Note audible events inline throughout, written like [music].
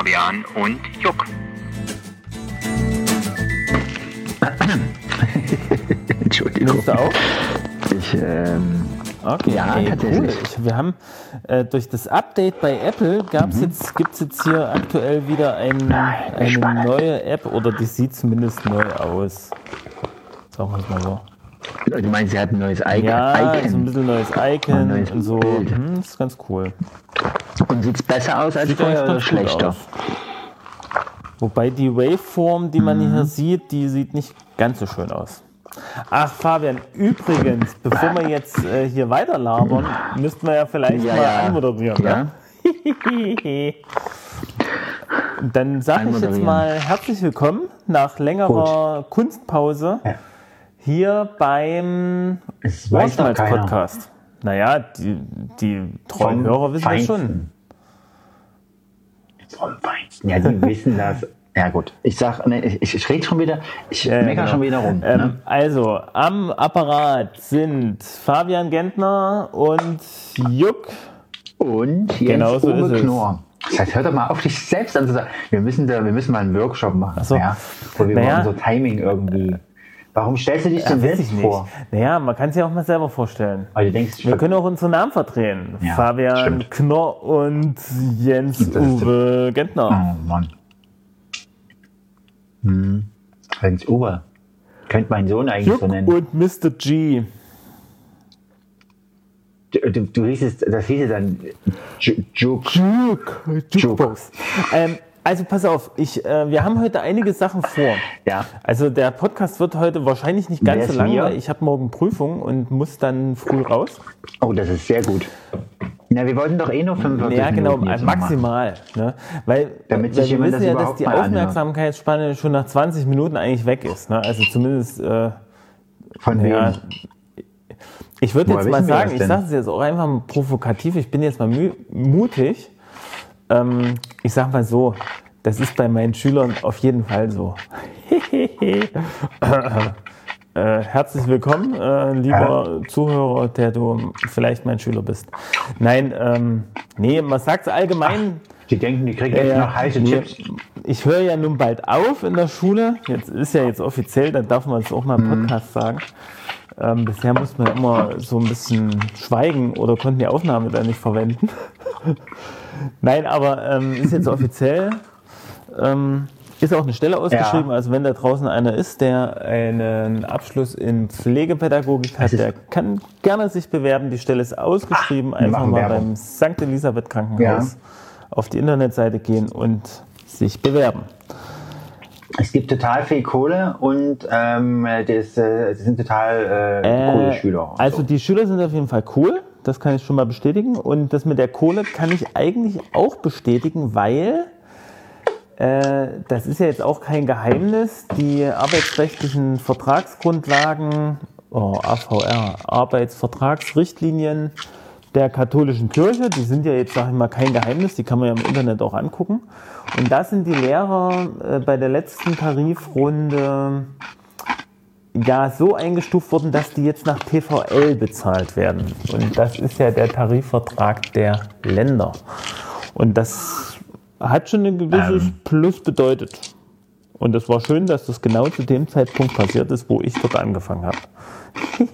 Fabian und Juck. [laughs] Entschuldigung. Du auch? Ich, ähm, Okay, Ja, ey, cool. Ich, wir haben äh, durch das Update bei Apple gab's Mhm. jetzt, gibt es jetzt hier aktuell wieder ein, eine spannend. neue App oder die sieht zumindest neu aus. Sagen wir es mal so. Du meinst, sie hat ein neues Icon. Ja, Icon. so ein bisschen neues Icon Ein neues und so. Bild. Hm, ist ganz cool. Und sieht es besser aus als Sieht vorher oder gut schlechter? Wobei die Waveform, die man Mhm. hier sieht, die sieht nicht ganz so schön aus. Ach, Fabian, übrigens, bevor wir jetzt äh, hier weiter labern, müssten wir ja vielleicht Ja, mal ja. anmoderieren. Ja? Ne? Dann sage ich jetzt mal herzlich willkommen nach längerer Kunstpause Ja. Hier beim keiner. Podcast. Naja, die, die treuen Hörer wissen das schon. Feinsten. Vom Feinsten. Ja, die wissen das. Ja gut, ich sag, ne, ich, ich, rede schon wieder, ich Ja, ja, mecker genau. schon wieder rum. Ähm, ne? Also, am Apparat sind Fabian Gentner und Juck. Und Jens genau so Uwe ist. Knorr. Das heißt, hör doch mal auf, dich selbst anzusagen. Wir müssen, da, wir müssen mal einen Workshop machen, so. ja, wo wir Naja. mal unser Timing irgendwie. Warum stellst du dich denn Weiß selbst vor? Naja, man kann es ja auch mal selber vorstellen. Weil du denkst, Wir können auch unseren Namen verdrehen. Ja, Fabian stimmt. Knorr und Jens Uwe Gentner. oh Mann. Hm. Jens Uwe. Könnte mein Sohn eigentlich Juck so nennen. und Mr. G. Du, du, du hießest, das hieße dann Ju- Juk. Juck. Jukebox. Ähm, also pass auf, ich, äh, wir haben heute einige Sachen vor. Ja. Also der Podcast wird heute wahrscheinlich nicht ganz so lang, weil ich habe morgen Prüfung und muss dann früh raus. Oh, das ist sehr gut. Na, wir wollten doch eh nur 45 Ja, genau, Minuten noch machen. maximal. Ne? Weil, Damit weil wir wissen ja, dass die mal anhört. Aufmerksamkeitsspanne schon nach 20 Minuten eigentlich weg ist. Ne? Also zumindest, äh, Von ja, wem? ich würde jetzt mal sagen, ich sage es jetzt auch einfach mal provokativ, ich bin jetzt mal mutig. Ähm, ich sag mal so, das ist bei meinen Schülern auf jeden Fall so. [laughs] Äh, herzlich willkommen, äh, lieber Zuhörer, der du vielleicht mein Schüler bist. Nein, ähm, nee, man sagt es allgemein. Die denken, die kriegen Ja, jetzt noch heiße Nee, Chips. Ich höre ja nun bald auf in der Schule. Jetzt ist ja jetzt offiziell, dann darf man es auch mal im Mhm. Podcast sagen. Ähm, bisher musste man immer so ein bisschen schweigen oder konnten die Aufnahme dann nicht verwenden. [laughs] Nein, aber ähm, ist jetzt offiziell. Ähm, ist auch eine Stelle ausgeschrieben. Ja. Also wenn da draußen einer ist, der einen Abschluss in Pflegepädagogik hat, der kann gerne sich bewerben. Die Stelle ist ausgeschrieben. Einfach machen mal Werbung. beim St. Elisabeth Krankenhaus auf die Internetseite gehen und sich bewerben. Es gibt total viel Kohle und ähm, das, äh, das sind total äh, coole Schüler. Also so. die Schüler sind auf jeden Fall cool, das kann ich schon mal bestätigen. Und das mit der Kohle kann ich eigentlich auch bestätigen, weil äh, das ist ja jetzt auch kein Geheimnis. Die arbeitsrechtlichen Vertragsgrundlagen, oh, AVR, Arbeitsvertragsrichtlinien der katholischen Kirche, die sind ja jetzt, sage ich mal, kein Geheimnis, die kann man ja im Internet auch angucken. Und da sind die Lehrer äh, bei der letzten Tarifrunde ja so eingestuft worden, dass die jetzt nach TVL bezahlt werden. Und das ist ja der Tarifvertrag der Länder. Und das hat schon ein gewisses Plus bedeutet. Und es war schön, dass das genau zu dem Zeitpunkt passiert ist, wo ich dort angefangen habe. [laughs]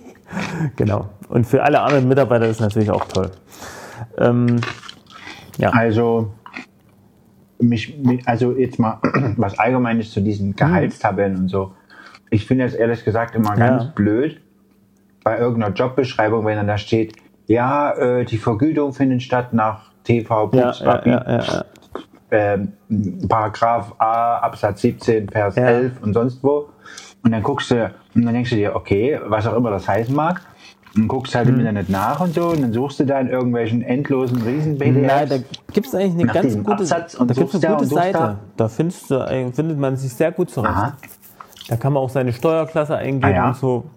genau. Und für alle anderen Mitarbeiter ist es natürlich auch toll. Ähm, ja. Also, mich, mich, also jetzt mal [clears throat] was Allgemeines zu diesen Gehaltstabellen und so. Ich finde das ehrlich gesagt immer ganz Ja. blöd bei irgendeiner Jobbeschreibung, wenn dann da steht, ja, äh, die Vergütung findet statt nach TV Ja, ja, ähm, Paragraph A, Absatz 17, Vers Ja. 11 und sonst wo. Und dann guckst du, und dann denkst du dir, okay, was auch immer das heißen mag. Und guckst halt Hm. im Internet nach und so. Und dann suchst du da in irgendwelchen endlosen riesen Nein, da gibt es eigentlich eine ganz gute, Absatz und da gibt's eine da gute suchst Seite. da. Da findest du, eigentlich- findet man sich sehr gut zurecht. Aha. Da kann man auch seine Steuerklasse eingeben Ah, ja. und so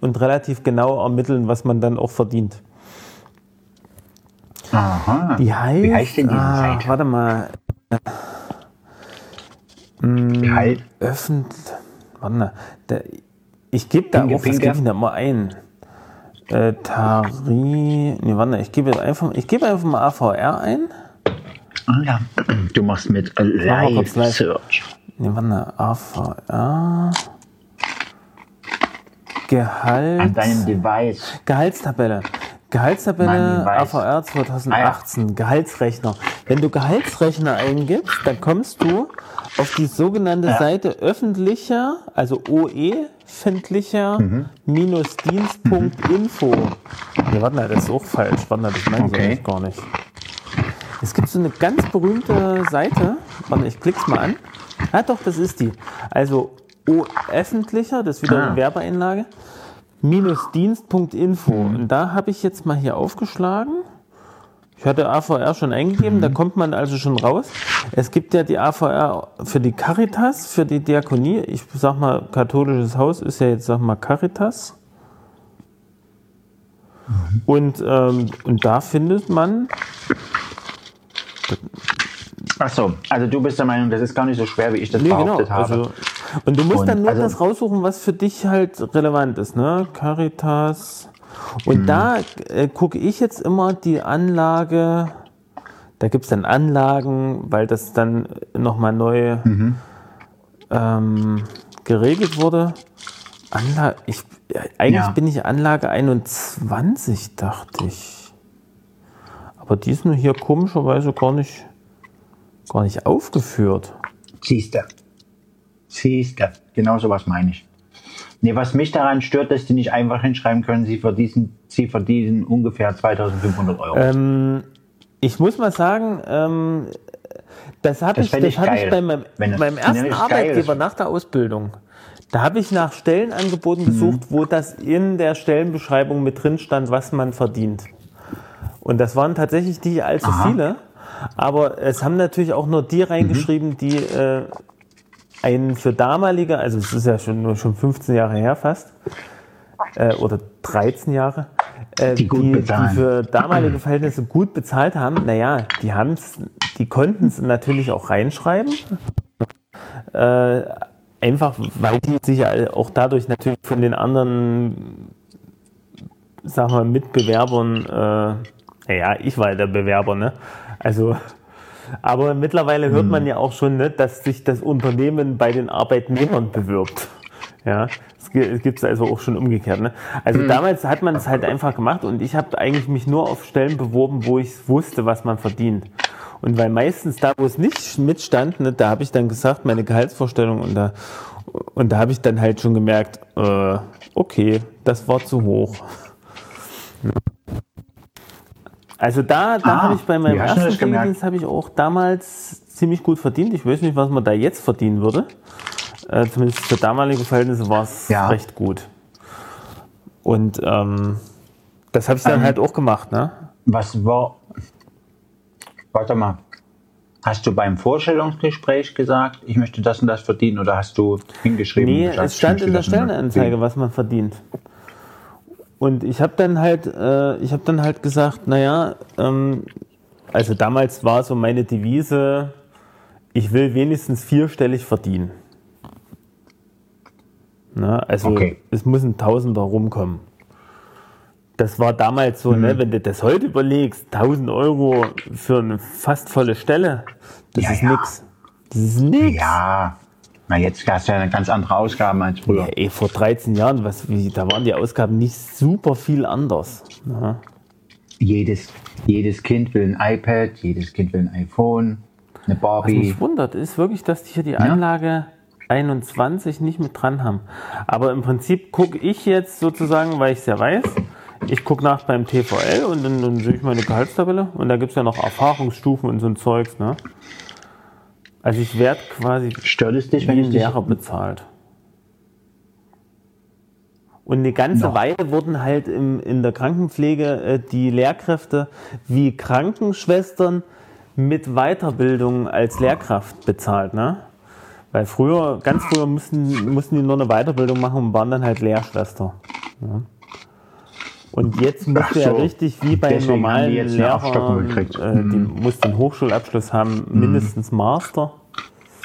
und relativ genau ermitteln, was man dann auch verdient. Aha. Die heißt, Wie heißt denn diese ah, Seite? Warte mal, Gehalt. öffentlich. Warte mal, da, ich gebe da auch, was Pinke. gebe ich da mal ein? Äh, Tari. Nee, warte, ich gebe jetzt einfach, ich gebe einfach mal AVR ein. Ah, ja. Du machst mit live. Search. Nee, warte, AVR. Gehalt. An deinem Device. Gehaltstabelle. Gehaltstabelle. AVR 2018, Gehaltsrechner. Wenn du Gehaltsrechner eingibst, dann kommst du auf die sogenannte Ja. Seite öffentlicher, also OE, findlicher, Mhm. minus Dienst.info. Nee, warte mal, das ist auch falsch. Warte das meine ich Okay. eigentlich gar nicht. Es gibt so eine ganz berühmte Seite. Warte, ich klick's mal an. Ah, doch, das ist die. Also öffentlicher, das ist wieder Ah. eine Werbeeinlage, minus Dienst.info. Mhm. Und da habe ich jetzt mal hier aufgeschlagen. Ich hatte AVR schon eingegeben, Mhm. da kommt man also schon raus. Es gibt ja die AVR für die Caritas, für die Diakonie. Ich sag mal, katholisches Haus ist ja jetzt, sag mal, Caritas. Mhm. Und, ähm, und da findet man Ach so, also du bist der Meinung, das ist gar nicht so schwer, wie ich das Nee, genau. behauptet habe. Also, und du musst Und dann nur also- das raussuchen, was für dich halt relevant ist, ne? Caritas. Und Mhm. da äh, gucke ich jetzt immer die Anlage. Da gibt es dann Anlagen, weil das dann nochmal neu Mhm. ähm, geregelt wurde. Anlage, ich, äh, eigentlich Ja. bin ich Anlage 21, dachte ich. Aber die ist nur hier komischerweise gar nicht, gar nicht aufgeführt. Siehste. Siehste. Genau sowas meine ich. Nee, was mich daran stört, dass die nicht einfach hinschreiben können, sie verdienen, sie verdienen ungefähr 2500 Euro. Ähm, ich muss mal sagen, ähm, das habe ich, das ich hab ich geil. bei meinem, meinem ersten geil Arbeitgeber nach der Ausbildung. Da habe ich nach Stellenangeboten Mhm. gesucht, wo das in der Stellenbeschreibung mit drin stand, was man verdient. Und das waren tatsächlich nicht allzu Aha. viele, aber es haben natürlich auch nur die reingeschrieben, die äh, einen für damalige, also es ist ja schon, schon 15 Jahre her fast, äh, oder 13 Jahre, äh, Die gut bezahlen. für damalige Verhältnisse gut bezahlt haben. Naja, die haben's, die konnten es natürlich auch reinschreiben. Äh, einfach, weil die sich ja auch dadurch natürlich von den anderen, sagen wir, Mitbewerbern, äh, naja, ich war ja der Bewerber, ne? Also, aber mittlerweile hört man ja auch schon, ne, dass sich das Unternehmen bei den Arbeitnehmern bewirbt. Ja, es gibt es also auch schon umgekehrt. Ne? Also damals hat man es halt einfach gemacht und ich habe eigentlich mich nur auf Stellen beworben, wo ich wusste, was man verdient. Und weil meistens da, wo es nicht mitstand, ne, da habe ich dann gesagt, meine Gehaltsvorstellung und da, und da habe ich dann halt schon gemerkt, äh, okay, das war zu hoch. Also da, da Ah, habe ich bei meinem du ersten? Pflegedienst habe ich auch damals ziemlich gut verdient. Ich weiß nicht, was man da jetzt verdienen würde. Äh, zumindest für damalige Verhältnisse war es Ja. recht gut. Und ähm, das habe ich dann Ähm, halt auch gemacht, ne? Was war. Warte mal. Hast du beim Vorstellungsgespräch gesagt, ich möchte das und das verdienen oder hast du hingeschrieben? Nee, es stand in der Stellenanzeige, was man verdient. Und ich habe dann halt, äh, ich habe dann halt gesagt, naja, ähm, also damals war so meine Devise, ich will wenigstens vierstellig verdienen. Na, also Okay. es muss ein Tausender rumkommen. Das war damals so, Mhm. ne, wenn du das heute überlegst, 1000 Euro für eine fast volle Stelle, das Ja, ist ja. nix. Das ist nix. Ja. Na, jetzt hast du ja eine ganz andere Ausgaben als früher. Ja, ey, vor 13 Jahren, was, wie, da waren die Ausgaben nicht super viel anders. Ja. Jedes, jedes Kind will ein iPad, jedes Kind will ein iPhone, eine Was Barbie. mich wundert, ist wirklich, dass die hier die Anlage 21 nicht mit dran haben. Aber im Prinzip gucke ich jetzt sozusagen, weil ich es ja weiß, ich gucke nach beim TVL und dann, dann sehe ich meine Gehaltstabelle und da gibt es ja noch Erfahrungsstufen und so ein Zeugs. Ne? Also ich werde quasi Stört es dich, wenn ich dich Lehrer bezahlt. Und eine ganze Noch. Weile wurden halt im, in der Krankenpflege äh, die Lehrkräfte wie Krankenschwestern mit Weiterbildung als Lehrkraft bezahlt, ne? Weil früher, ganz früher mussten, mussten die nur eine Weiterbildung machen und waren dann halt Lehrschwester. Ja. Und jetzt musst du ja so. richtig wie bei Deswegen normalen Lehrern, äh, die musst einen Hochschulabschluss haben, mindestens Master.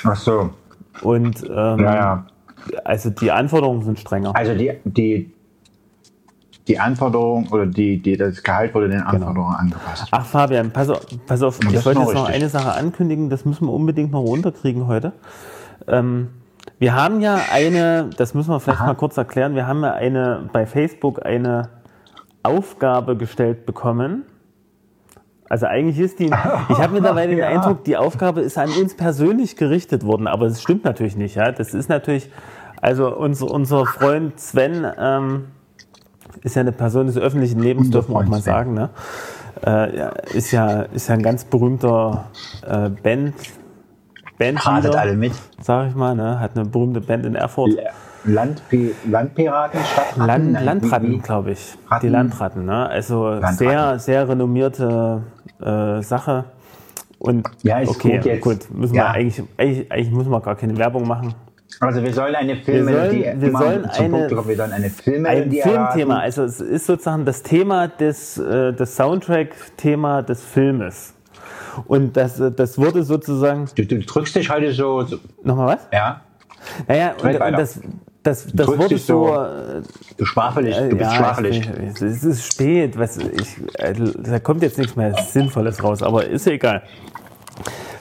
Ach so. Und ähm, Ja, ja. also die Anforderungen sind strenger. Also die, die, die Anforderung oder die, die, das Gehalt wurde Genau. den Anforderungen angepasst. Ach Fabian, pass auf, pass auf. ich wollte noch jetzt noch richtig. eine Sache ankündigen, das müssen wir unbedingt noch runterkriegen heute. Ähm, wir haben ja eine, das müssen wir vielleicht Aha. mal kurz erklären, wir haben ja eine bei Facebook eine Aufgabe gestellt bekommen. Also eigentlich ist die, ich habe mittlerweile [laughs] den Ja. Eindruck, die Aufgabe ist an uns persönlich gerichtet worden, aber es stimmt natürlich nicht. Ja? Das ist natürlich, also unser, unser Freund Sven ähm, ist ja eine Person des öffentlichen Lebens, Unser dürfen wir auch mal Sven. sagen. Ne? Äh, ja, ist, ja, ist ja ein ganz berühmter äh, Band, Ratet Bandleader, alle mit. sag ich mal, ne? hat eine berühmte Band in Erfurt. Landpi Landpiraten, Stadtratten? Land, Nein, Landratten, glaube ich. Ratten? Die Landratten, ne? Also Landratten. sehr, sehr renommierte äh, Sache. Und Ja, ist okay, gut jetzt. gut, müssen Ja. wir eigentlich, eigentlich, eigentlich müssen wir gar keine Werbung machen. Also wir sollen eine Filmmelodie, Wir sollen- wir sollen eine- Punkt gekommen, wir sollen eine Ein Filmmelodie Filmthema, erraten. also es ist sozusagen das Thema des, äh, das Soundtrack-Thema des Filmes. Und das, das wurde sozusagen, Du, du drückst dich heute so, so nochmal was? ja, Naja, und, und das, das, das wurde so- so, äh, du schwafelig, du bist ja, schwafelig. Es es ist spät, was ich, äh, da kommt jetzt nichts mehr Sinnvolles raus, aber ist ja egal.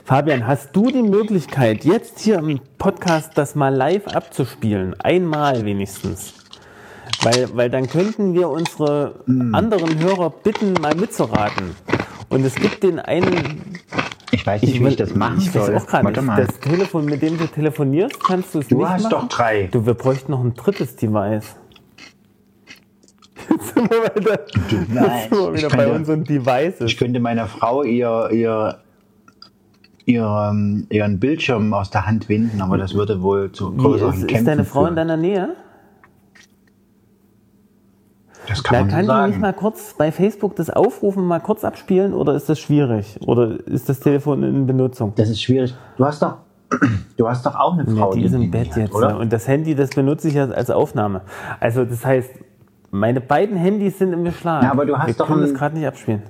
Fabian, hast du die Möglichkeit, jetzt hier im Podcast das mal live abzuspielen? Einmal wenigstens. Weil, weil dann könnten wir unsere Hm. anderen Hörer bitten, mal mitzuraten. Und es gibt den einen. Ich weiß nicht, wie ich das machen ich weiß soll. auch gerade Warte nicht. mal. Das Telefon, mit dem du telefonierst, kannst du es Du nicht hast machen. doch drei. Du, wir bräuchten noch ein drittes Device. Jetzt sind wir wieder, Nein, jetzt sind wir ich wieder bei könnte- unseren Devices. Ich könnte meiner Frau ihr, ihr, ihr, ähm, ihren Bildschirm aus der Hand winden, aber das würde wohl zu größeren ist, Kämpfen ist deine Frau in führen. deiner Nähe? Das kann Da man kann so die sagen. nicht mal kurz bei Facebook das aufrufen, mal kurz abspielen oder ist das schwierig? Oder ist das Telefon in Benutzung? Das ist schwierig. Du hast doch, [clears throat] du hast doch auch eine Ja, Frau, die ist im Bett hat, jetzt. oder? Und das Handy, das benutze ich ja als Aufnahme. Also das heißt, meine beiden Handys sind im Beschlag. Ja, aber du hast Wir doch können ein- das gerade nicht abspielen.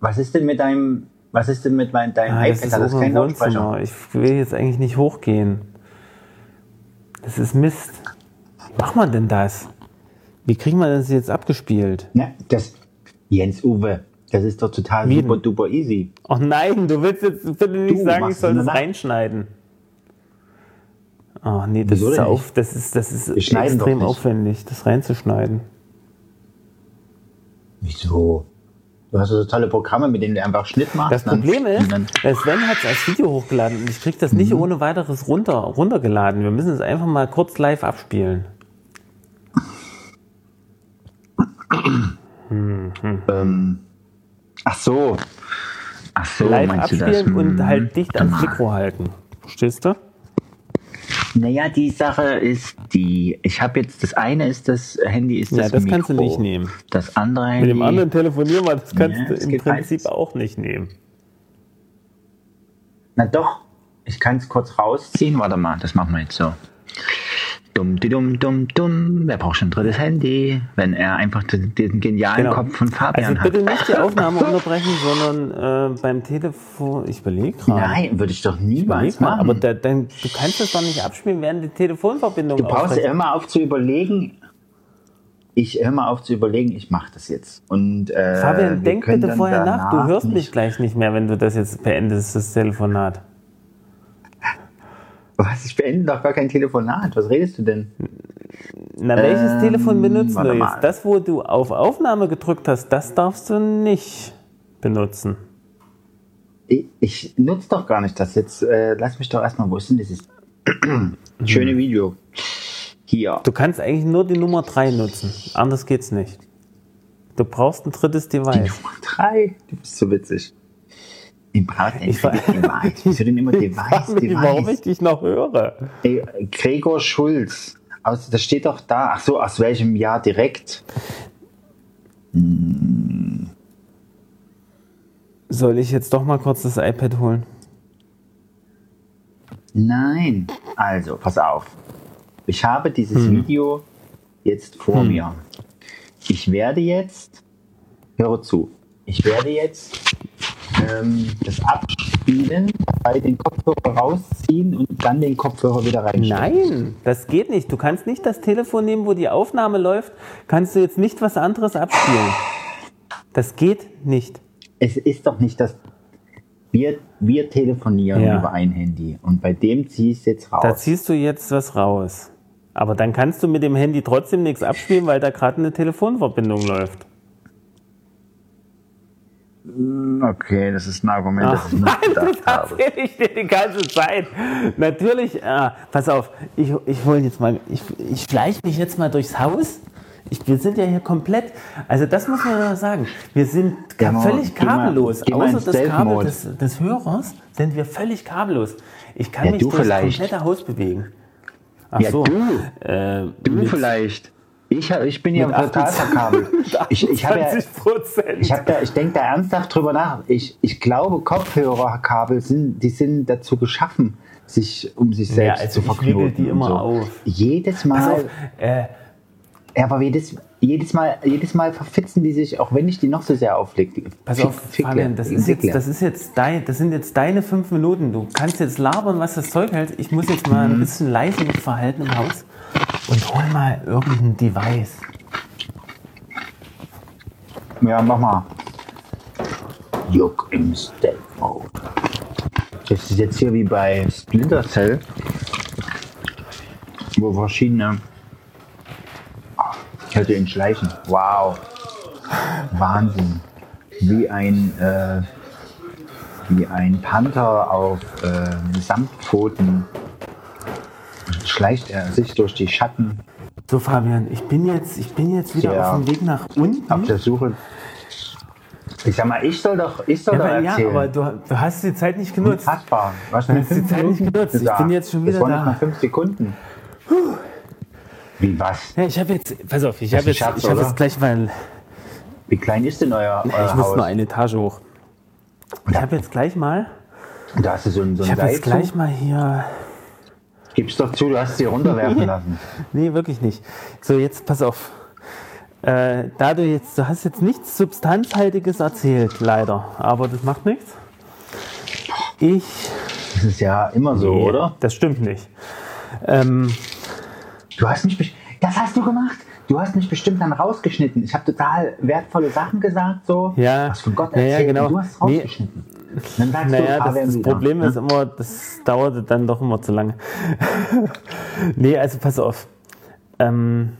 Was ist denn mit deinem, was ist denn mit mein, deinem Ah, das iPad? ist Hat das im keinen Lautsprecher? Wohnzimmer. Ich will jetzt eigentlich nicht hochgehen. Das ist Mist. Wie macht man denn das? Wie kriegen wir das jetzt abgespielt? Ja, das, Jens Uwe, das ist doch total Wie super duper easy. Ach nein, du willst jetzt bitte nicht Du sagen, ich soll das reinschneiden. Ach nee, das Wieso ist, auf, das ist, das ist extrem aufwendig, das reinzuschneiden. Wieso? Du hast so tolle Programme, mit denen du einfach Schnitt machst. Das Problem ist, Sven hat es als Video hochgeladen und ich kriege das nicht ohne weiteres runter, runtergeladen. Wir müssen es einfach mal kurz live abspielen. Ähm, ach so. Ach so, live meinst du das? abspielen und Hm, halt dicht warte ans. Mikro halten. Verstehst du? Naja, die Sache ist die, ich habe jetzt, das eine ist das Handy, ist Ja, das das Mikro. kannst du nicht nehmen. Das andere Mit Handy, dem anderen telefonieren wir, das kannst Ja, du im Prinzip auch nicht nehmen. na doch, ich kann es kurz rausziehen, warte mal, das machen wir jetzt so. Dumm, di dumm, dumm, dumm, wer braucht schon ein drittes Handy, wenn er einfach den, den genialen Genau. Kopf von Fabian Also hat. bitte nicht die Aufnahme [laughs] unterbrechen, sondern äh, beim Telefon. Ich überlege gerade. Nein, würde ich doch niemals machen. aber da, dann, du kannst das doch nicht abspielen, während die Telefonverbindung Du brauchst hör mal auf zu überlegen. Ich hör mal auf zu überlegen, ich mache das jetzt. Und, äh, Fabian, denk bitte vorher nach. Du hörst mich gleich nicht mehr, wenn du das jetzt beendest, das Telefonat. Was? Ich beende doch gar kein Telefonat. Was redest du denn? Na, welches Ähm, Telefon du mal. jetzt? Das, wo du auf Aufnahme gedrückt hast, das darfst du nicht benutzen. Ich, ich nutze doch gar nicht das jetzt. Äh, lass mich doch erstmal, wo ist denn dieses [clears throat] schöne Video? Hier. Du kannst eigentlich nur die Nummer 3 nutzen. Anders geht's nicht. Du brauchst ein drittes Die Device. Nummer drei. Du bist so witzig. Ein Ich war- Device. Denn [laughs] immer Device, mich, warum ich Device? dich noch höre. Gregor Schulz. Aus, das steht doch da. Ach so, aus welchem Jahr direkt? Soll ich jetzt doch mal kurz das iPad holen? Nein. Also, pass auf. Ich habe dieses Hm. Video jetzt vor mir. Ich werde jetzt, höre zu, ich werde jetzt ähm, das abspielen, dabei den Kopfhörer rausziehen und dann den Kopfhörer wieder reinstecken. Nein, das geht nicht. Du kannst nicht das Telefon nehmen, wo die Aufnahme läuft, kannst du jetzt nicht was anderes abspielen. Das geht nicht. Es ist doch nicht das. Wir, wir telefonieren Ja. über ein Handy und bei dem ziehst du jetzt raus. Da ziehst du jetzt was raus. Aber dann kannst du mit dem Handy trotzdem nichts abspielen, weil da gerade eine Telefonverbindung läuft. Okay, das ist ein Argument, Ach, [laughs] nein, das erzähle ich dir die ganze Zeit. Natürlich, äh, pass auf, ich, ich hole jetzt mal, ich, ich schleiche mich jetzt mal durchs Haus. Ich, wir sind ja hier komplett, also das muss man ja sagen, wir sind mal- völlig geh mal- kabellos. geh mal Außer das Kabel des, des Hörers sind wir völlig kabellos. Ich kann Ja, mich du durchs vielleicht. komplette Haus bewegen. Ach Ja, so. du. Äh, Du vielleicht. Ich, ich bin ja total 28 verkabelt. [laughs] Ich, ich, hab ja, 20 Prozent. ich, hab da, ich denke da ernsthaft drüber nach. Ich, ich glaube, Kopfhörerkabel sind, die sind dazu geschaffen, sich um sich selbst also zu ich verknoten. wickel die immer so. auf. Jedes Mal, auf, äh, ja, aber jedes, jedes, Mal, jedes Mal verfitzen die sich, auch wenn ich die noch so sehr auflege. Pass auf, Fabian, das ist, jetzt, das ist jetzt dein, das sind jetzt deine fünf Minuten. Du kannst jetzt labern, was das Zeug hält. Ich muss jetzt mal Mhm. ein bisschen leise mich verhalten im Haus und hol mal irgendein Device. Ja, mach mal. Juck im Stealth Mode. Das ist jetzt hier wie bei Splinter Cell, wo verschiedene. Ich hätte ihn schleichen. Wow. Wahnsinn. Wie ein, äh, wie ein Panther auf äh, Samtpfoten schleicht er sich durch die Schatten So, Fabian, ich bin jetzt, ich bin jetzt wieder Ja. auf dem Weg nach unten. auf der Suche. Ich sag mal, ich soll doch, ich soll ja, doch aber, ja, erzählen. aber du, du hast die Zeit nicht genutzt. Unfassbar. Was Du hast die Zeit nicht genutzt. Ich bin jetzt schon wieder das waren da. mal fünf Sekunden. Wie was? Ja, ich habe jetzt, pass auf, ich habe jetzt, Schatz, ich habe jetzt gleich mal, Wie klein ist denn euer, euer ich muss Haus? nur eine Etage hoch. Ich habe jetzt gleich mal, da hast du so ein, so ich ein habe jetzt gleich mal hier Gib's doch zu, du hast sie runterwerfen [laughs] lassen. Nee, wirklich nicht. So, jetzt pass auf. Äh, da du jetzt, du hast jetzt nichts Substanzhaltiges erzählt, leider. Aber das macht nichts. Ich. Das ist ja immer so, Nee, oder? Das stimmt nicht. Ähm, Du hast mich, das hast du gemacht. Du hast mich bestimmt dann rausgeschnitten. Ich habe total wertvolle Sachen gesagt, so. Ja. Was von Gott Ja, ja, erzählt. genau. Du hast Nee. rausgeschnitten. Dann sagst naja, du, ah, das, das wieder, Problem ne? ist immer, das dauerte dann doch immer zu lange. [laughs] nee, also pass auf. Ähm,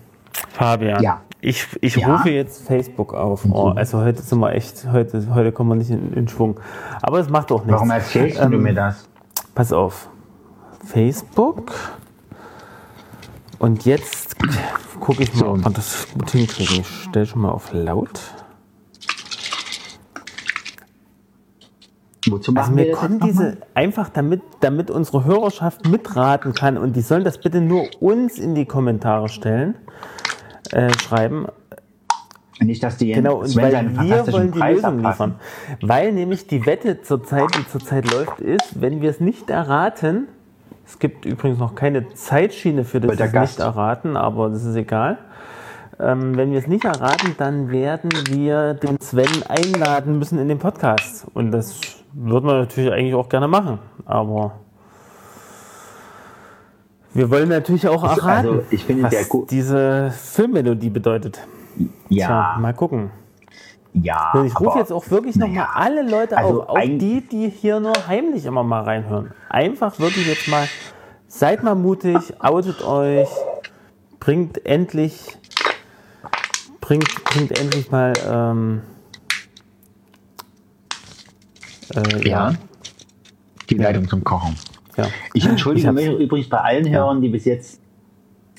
Fabian, Ja. ich, ich Ja. rufe jetzt Facebook auf. Oh, also heute sind wir echt, heute, heute kommen wir nicht in, in Schwung. Aber es macht auch nichts. Warum erzählst du Ähm, mir das? Pass auf. Facebook. Und jetzt gucke ich mal, ob wir das gut hinkriegen. Ich stelle schon mal auf laut. Wozu Also machen wir mir das kommen diese einfach damit, damit unsere Hörerschaft mitraten kann und die sollen das bitte nur uns in die Kommentare stellen, äh, schreiben. Nicht, dass die Genau, und weil wir wollen die Preis Lösung abpassen. liefern. Weil nämlich die Wette zurzeit, die zurzeit läuft, ist, wenn wir es nicht erraten, es gibt übrigens noch keine Zeitschiene für das nicht erraten, aber das ist egal. Ähm, wenn wir es nicht erraten, dann werden wir den Sven einladen müssen in den Podcast. Und das würden wir natürlich eigentlich auch gerne machen. Aber wir wollen natürlich auch Also, erraten, ich finde was diese Filmmelodie bedeutet. Ja, Tja, mal gucken. Ja. Und ich rufe jetzt auch wirklich nochmal alle Leute also auf, auch die, die hier nur heimlich immer mal reinhören. Einfach wirklich jetzt mal, seid mal mutig, outet euch, bringt endlich, bringt, bringt endlich mal, ähm, äh, Ja. Die Leitung zum Kochen. ja. Ich entschuldige Ich mich übrigens bei allen Hörern, die bis jetzt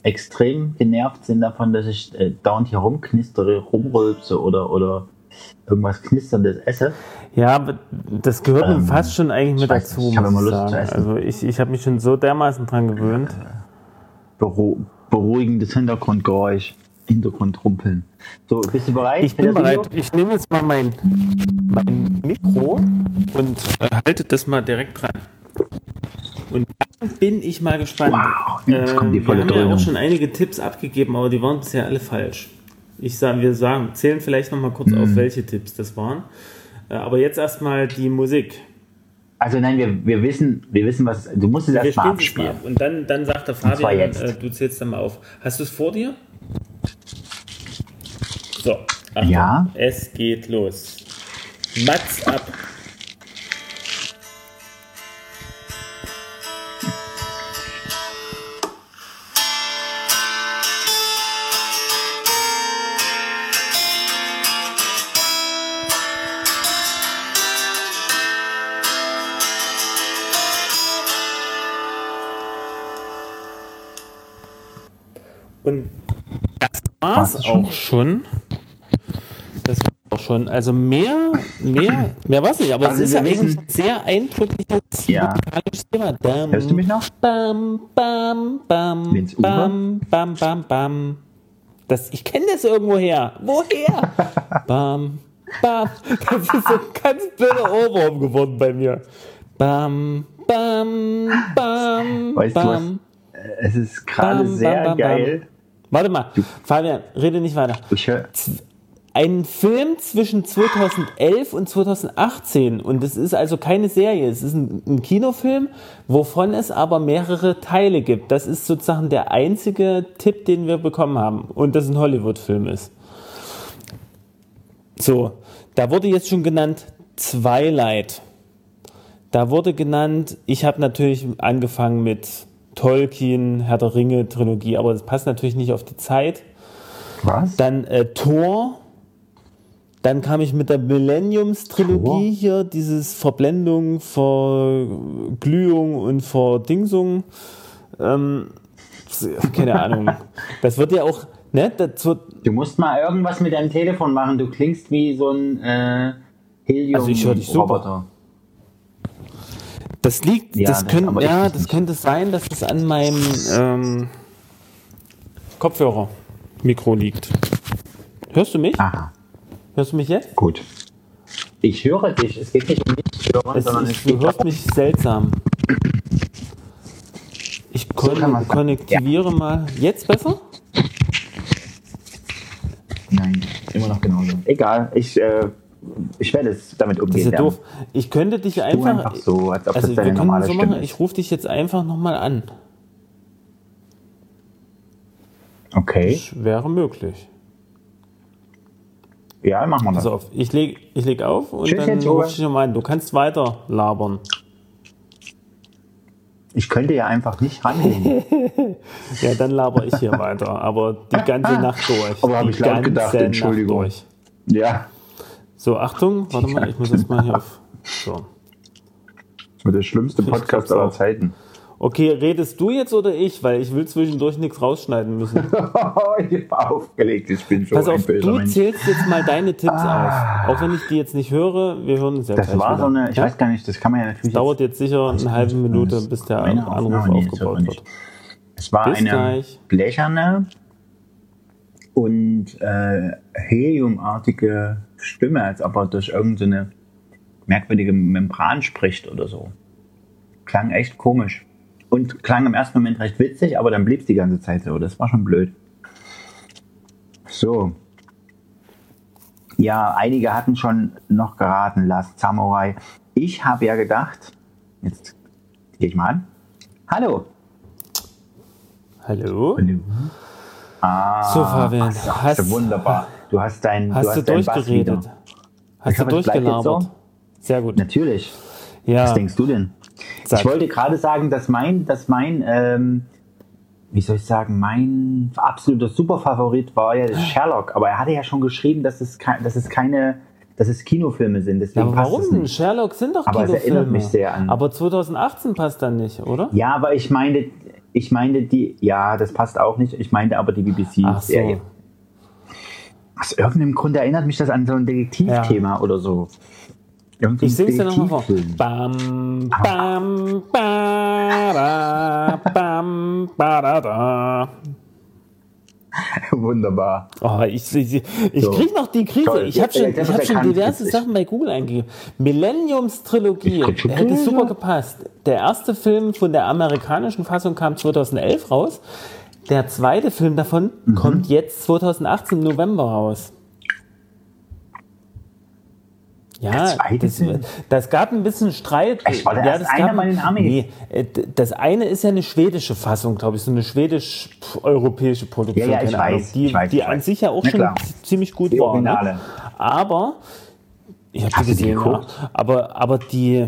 extrem genervt sind davon, dass ich äh, dauernd hier rumknistere, rumrülpse oder, oder irgendwas Knisterndes esse. Ja, das gehört Ähm, fast schon eigentlich ich mit dazu, nicht, ich habe immer Lust zu sagen. essen. Also ich, ich habe mich schon so dermaßen dran gewöhnt. Beru beruhigendes Hintergrundgeräusch. Hintergrundrumpeln. So, bist du bereit? Ich bin bereit. Video? Ich nehme jetzt mal mein, mein Mikro und äh, halte das mal direkt dran. Und dann bin ich mal gespannt. Wow, jetzt kommt die wir volle haben ja auch schon einige Tipps abgegeben, aber die waren bisher alle falsch. Ich sage, wir sagen, zählen vielleicht noch mal kurz Mhm. auf, welche Tipps das waren. Äh, aber jetzt erstmal die Musik. Also nein, wir, wir wissen, wir wissen, was. Du musst es erstmal abspielen. Und dann, dann sagt der Fabian, jetzt. äh, du zählst dann mal auf. Hast du es vor dir? So. Achtung, Ja. Es geht los. Mats ab. Das schon? auch schon. Das war's auch schon. Also mehr, mehr, mehr weiß nicht, aber Also es ist ja eigentlich ein sehr eindrückliches Ja. musikalisches Thema. Dam, Hörst du mich noch? Bam, bam, bam, Uwe? bam, bam, bam, bam. Das, ich kenne das irgendwo her. Woher? [laughs] bam, bam. Das ist so ein ganz blöder Ohrwurm geworden bei mir. Bam, bam, bam, Weißt du was? bam. Es ist gerade Bam, sehr bam, bam, geil. Warte mal, Fabian, rede nicht weiter. Ich höre. Ein Film zwischen 2011 und 2018 und es ist also keine Serie, es ist ein, ein Kinofilm, wovon es aber mehrere Teile gibt. Das ist sozusagen der einzige Tipp, den wir bekommen haben und das ein Hollywood-Film ist. So, da wurde jetzt schon genannt Twilight. Da wurde genannt, ich habe natürlich angefangen mit Tolkien, Herr der Ringe, Trilogie, aber das passt natürlich nicht auf die Zeit. Was? Dann äh, Thor. Dann kam ich mit der Millenniums-Trilogie hier, dieses Verblendung, Verglühung und Verdingsung. Ähm, keine Ahnung. [laughs] Das wird ja auch, ne? Das wird, Du musst mal irgendwas mit deinem Telefon machen. Du klingst wie so ein äh, Helium. Also ich höre dich super. Das liegt, Ja, das, könnt, ja, das könnte sein, dass es an meinem ähm, Kopfhörer-Mikro liegt. Hörst du mich? Aha, Hörst du mich jetzt? gut. Ich höre dich. Es geht nicht um mich hören, Es sondern ist, es du hörst mich seltsam. Ich kon machen. konnektiviere mal. Jetzt besser? Nein, immer noch genauso. Egal, ich, äh, ich werde es damit Das umgehen. ist ja doof. Ich könnte dich einfach. einfach so, als ob also das wir deine können normale so Stimme machen, ist. ich rufe dich jetzt einfach nochmal an. Okay, Das wäre möglich. ja, machen wir das. Pass auf, ich leg, ich leg auf und Tschüss, dann rufe ich dich nochmal an. Du kannst weiter labern. Ich könnte ja einfach nicht rangehen. [laughs] Ja, dann laber ich hier weiter. Aber die ganze [laughs] Nacht durch. Aber hab die ich laut gedacht, Entschuldigung. Ja, So, Achtung, warte mal, ich muss jetzt mal hier auf. So. das wird der schlimmste Podcast aller. Zeiten. Okay, redest du jetzt oder ich? Weil ich will zwischendurch nichts rausschneiden müssen. [laughs] ich hab aufgelegt, ich bin so Pass auf, du Mensch. zählst jetzt mal deine Tipps auf. Auch wenn ich die jetzt nicht höre, wir hören uns ja Das gleich war wieder. so eine, ich ja? weiß gar nicht, das kann man ja natürlich. Dauert jetzt sicher eine halbe Minute, bis der Anruf nee, das aufgebaut wird. Es war Bis eine gleich. blecherne und äh, heliumartige Stimme, als ob er durch irgendeine merkwürdige Membran spricht oder so. Klang echt komisch. Und klang im ersten Moment recht witzig, aber dann blieb es die ganze Zeit so. Das war schon blöd. So. Ja, einige hatten schon noch geraten, Last Samurai. Ich habe ja gedacht, jetzt gehe ich mal an. Hallo. Hallo? Ah, So, Fabian, ach, das hast- ist wunderbar. Du hast dein, Hast du du hast Bass durchgeredet? Hast Ich du es durchgelabert? so. Sehr gut. Natürlich. Ja, Was denkst du denn? Sag. Ich wollte gerade sagen, dass mein, dass mein, ähm, wie soll ich sagen, mein absoluter Superfavorit war ja [gasps] Sherlock. Aber er hatte ja schon geschrieben, dass es, kei- dass es keine, dass es Kinofilme sind. Ja, Deswegen aber passt es warum? nicht. Sherlock sind doch Aber es Kinofilme. erinnert mich sehr an- Aber 2018 passt dann nicht, oder? Ja, aber ich meine, ich meine die, ja, das passt auch nicht. Ich meinte aber die Ach so. Aus irgendeinem Grund erinnert mich das an so ein Detektivthema oder so. Irgendwie Ich sing's dir nochmal vor. Bam, bam, ba, da, bam, ba, da, da. [laughs] Wunderbar. Oh, ich, ich, ich So. krieg noch die Krise. Toll. Ich habe schon, ich hab schon diverse. Sachen bei Google eingegeben. Millenniums Trilogie hätte super gepasst. Der erste Film von der amerikanischen Fassung kam 2011 raus. Der zweite Film davon Mhm. kommt jetzt 2018 im November raus. Ja, Das das, gab ein bisschen Streit. War da ja, das einer bei den Amis? Nee, äh, das eine ist ja eine schwedische Fassung, glaube ich, so eine schwedisch-europäische Produktion. Ja, ja, ich keine Ahnung, weiß, die, ich weiß, die ich an weiß. sich ja auch Na schon klar. ziemlich gut Die war. Originale. Ne? Aber, ich habe die du die gesehen, ja. aber, aber die,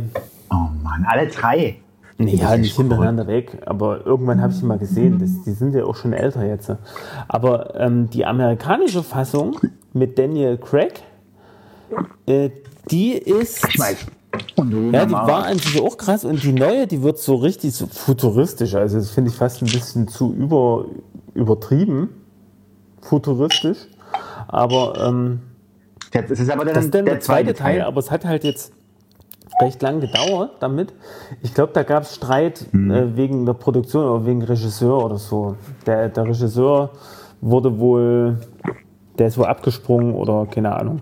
Oh Mann, alle drei. Nee, ja, nicht hintereinander weg, aber irgendwann habe ich sie mal gesehen. Das, die sind ja auch schon älter jetzt. Aber ähm, die amerikanische Fassung mit Daniel Craig, äh, die ist. Ich weiß. Ja, die war an sich auch krass und die neue, die wird so richtig so futuristisch. Also das finde ich fast ein bisschen zu über, übertrieben futuristisch. Aber ähm, Das ist aber dann, das ist dann der, der zweite Teil, aber es hat halt jetzt recht lang gedauert damit. Ich glaube, da gab es Streit äh, wegen der Produktion oder wegen Regisseur oder so. Der, der Regisseur wurde wohl, der ist wohl abgesprungen oder keine Ahnung.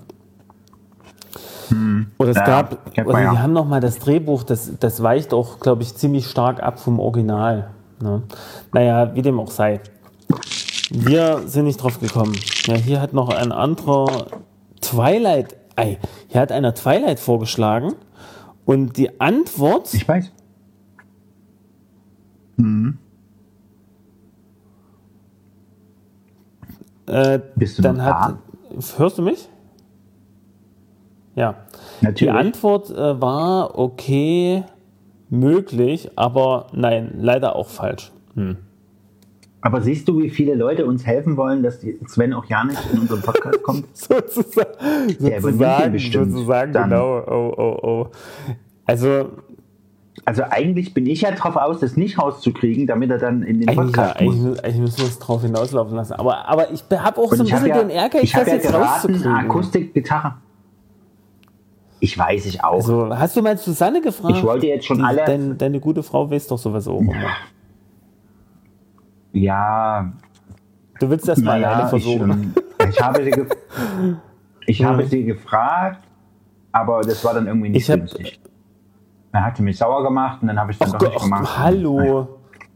Oder es Ja, gab, oder man ja. haben nochmal das Drehbuch, das, das weicht auch, glaube ich, ziemlich stark ab vom Original. Ne? Naja, wie dem auch sei. Wir sind nicht drauf gekommen. Ja, hier hat noch ein anderer Twilight, ei, hier hat einer Twilight vorgeschlagen und die Antwort, Ich weiß. äh, Bist du dann hat, hörst du mich? Ja. Die Natürlich. Antwort äh, war okay, möglich, aber nein, leider auch falsch. Aber siehst du, wie viele Leute uns helfen wollen, dass Sven auch ja nicht in unseren Podcast kommt? [laughs] sozusagen, Der sozusagen, bestimmt sozusagen dann. genau. Oh, oh, oh. Also Also eigentlich bin ich ja drauf aus, das nicht rauszukriegen, damit er dann in den eigentlich, ja, Podcast muss. eigentlich, eigentlich müssen wir es drauf hinauslaufen lassen. Aber, aber ich habe auch so ein Und ich habe bisschen ja, den Ehrgeiz, ich das ja jetzt geraten, rauszukriegen. Akustikgitarre. Ich weiß, ich auch. Also, hast du mal Susanne gefragt? Ich wollte jetzt schon alle- Dein, deine gute Frau weiß doch sowas auch immer. Ja, Du willst das mal alleine ich, versuchen. ähm, ich habe sie, ge [laughs] ich habe sie gefragt, aber das war dann irgendwie nicht Ich hab- günstig. Dann hat sie mich sauer gemacht und dann habe ich dann doch nicht Gott, gemacht. hallo,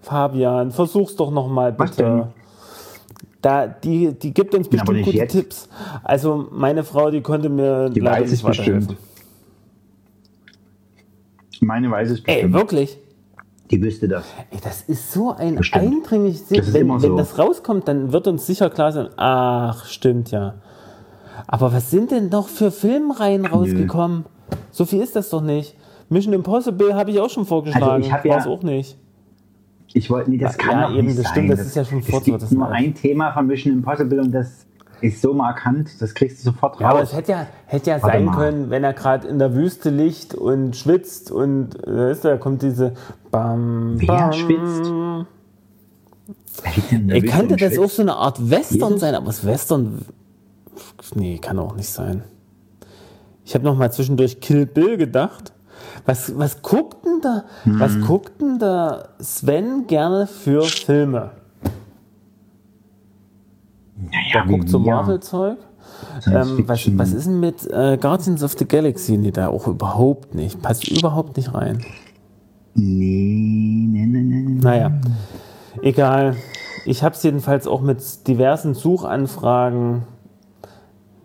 Fabian, versuch's doch noch mal Was denn? bitte. Da, die, die gibt uns Ja, bestimmt nicht gute jetzt. Tipps. Also meine Frau, die konnte mir Die leider weiß es nicht bestimmt. Meine weiß es Ey, bestimmt. wirklich? Die wüsste das. Ey, das ist so ein Bestimmt. eindringliches Das ist wenn, immer wenn so. das rauskommt, dann wird uns sicher klar sein, ach, stimmt ja. Aber was sind denn noch für Filmreihen rausgekommen? So viel ist das doch nicht. Mission Impossible habe ich auch schon vorgeschlagen. Also ich hab ja- auch nicht. Ich wollte, nee, das kann ja, eben, nicht das sein. stimmt, das ist ja schon Es gibt das nur ein Thema von Mission Impossible und das ist so markant, das kriegst du sofort Ja, aber raus. es hätte ja, hätte ja Warte sein mal. können, wenn er gerade in der Wüste liegt und schwitzt und da ist, da kommt diese Bam, Wer bam. schwitzt? Ich und das auch so eine Art Western Jesus? sein, aber das Western. Nee, kann auch nicht sein. Ich habe noch mal zwischendurch Kill Bill gedacht. Was, was guckt denn da, was Hm. guckt denn da Sven gerne für Filme? Naja, guckt so. Marvel-Zeug. Ähm, was, was ist denn mit äh, Guardians of the Galaxy? Nee, da auch überhaupt nicht. Passt überhaupt nicht rein. Nee, nee, nee, nee. Naja, egal. Ich habe es jedenfalls auch mit diversen Suchanfragen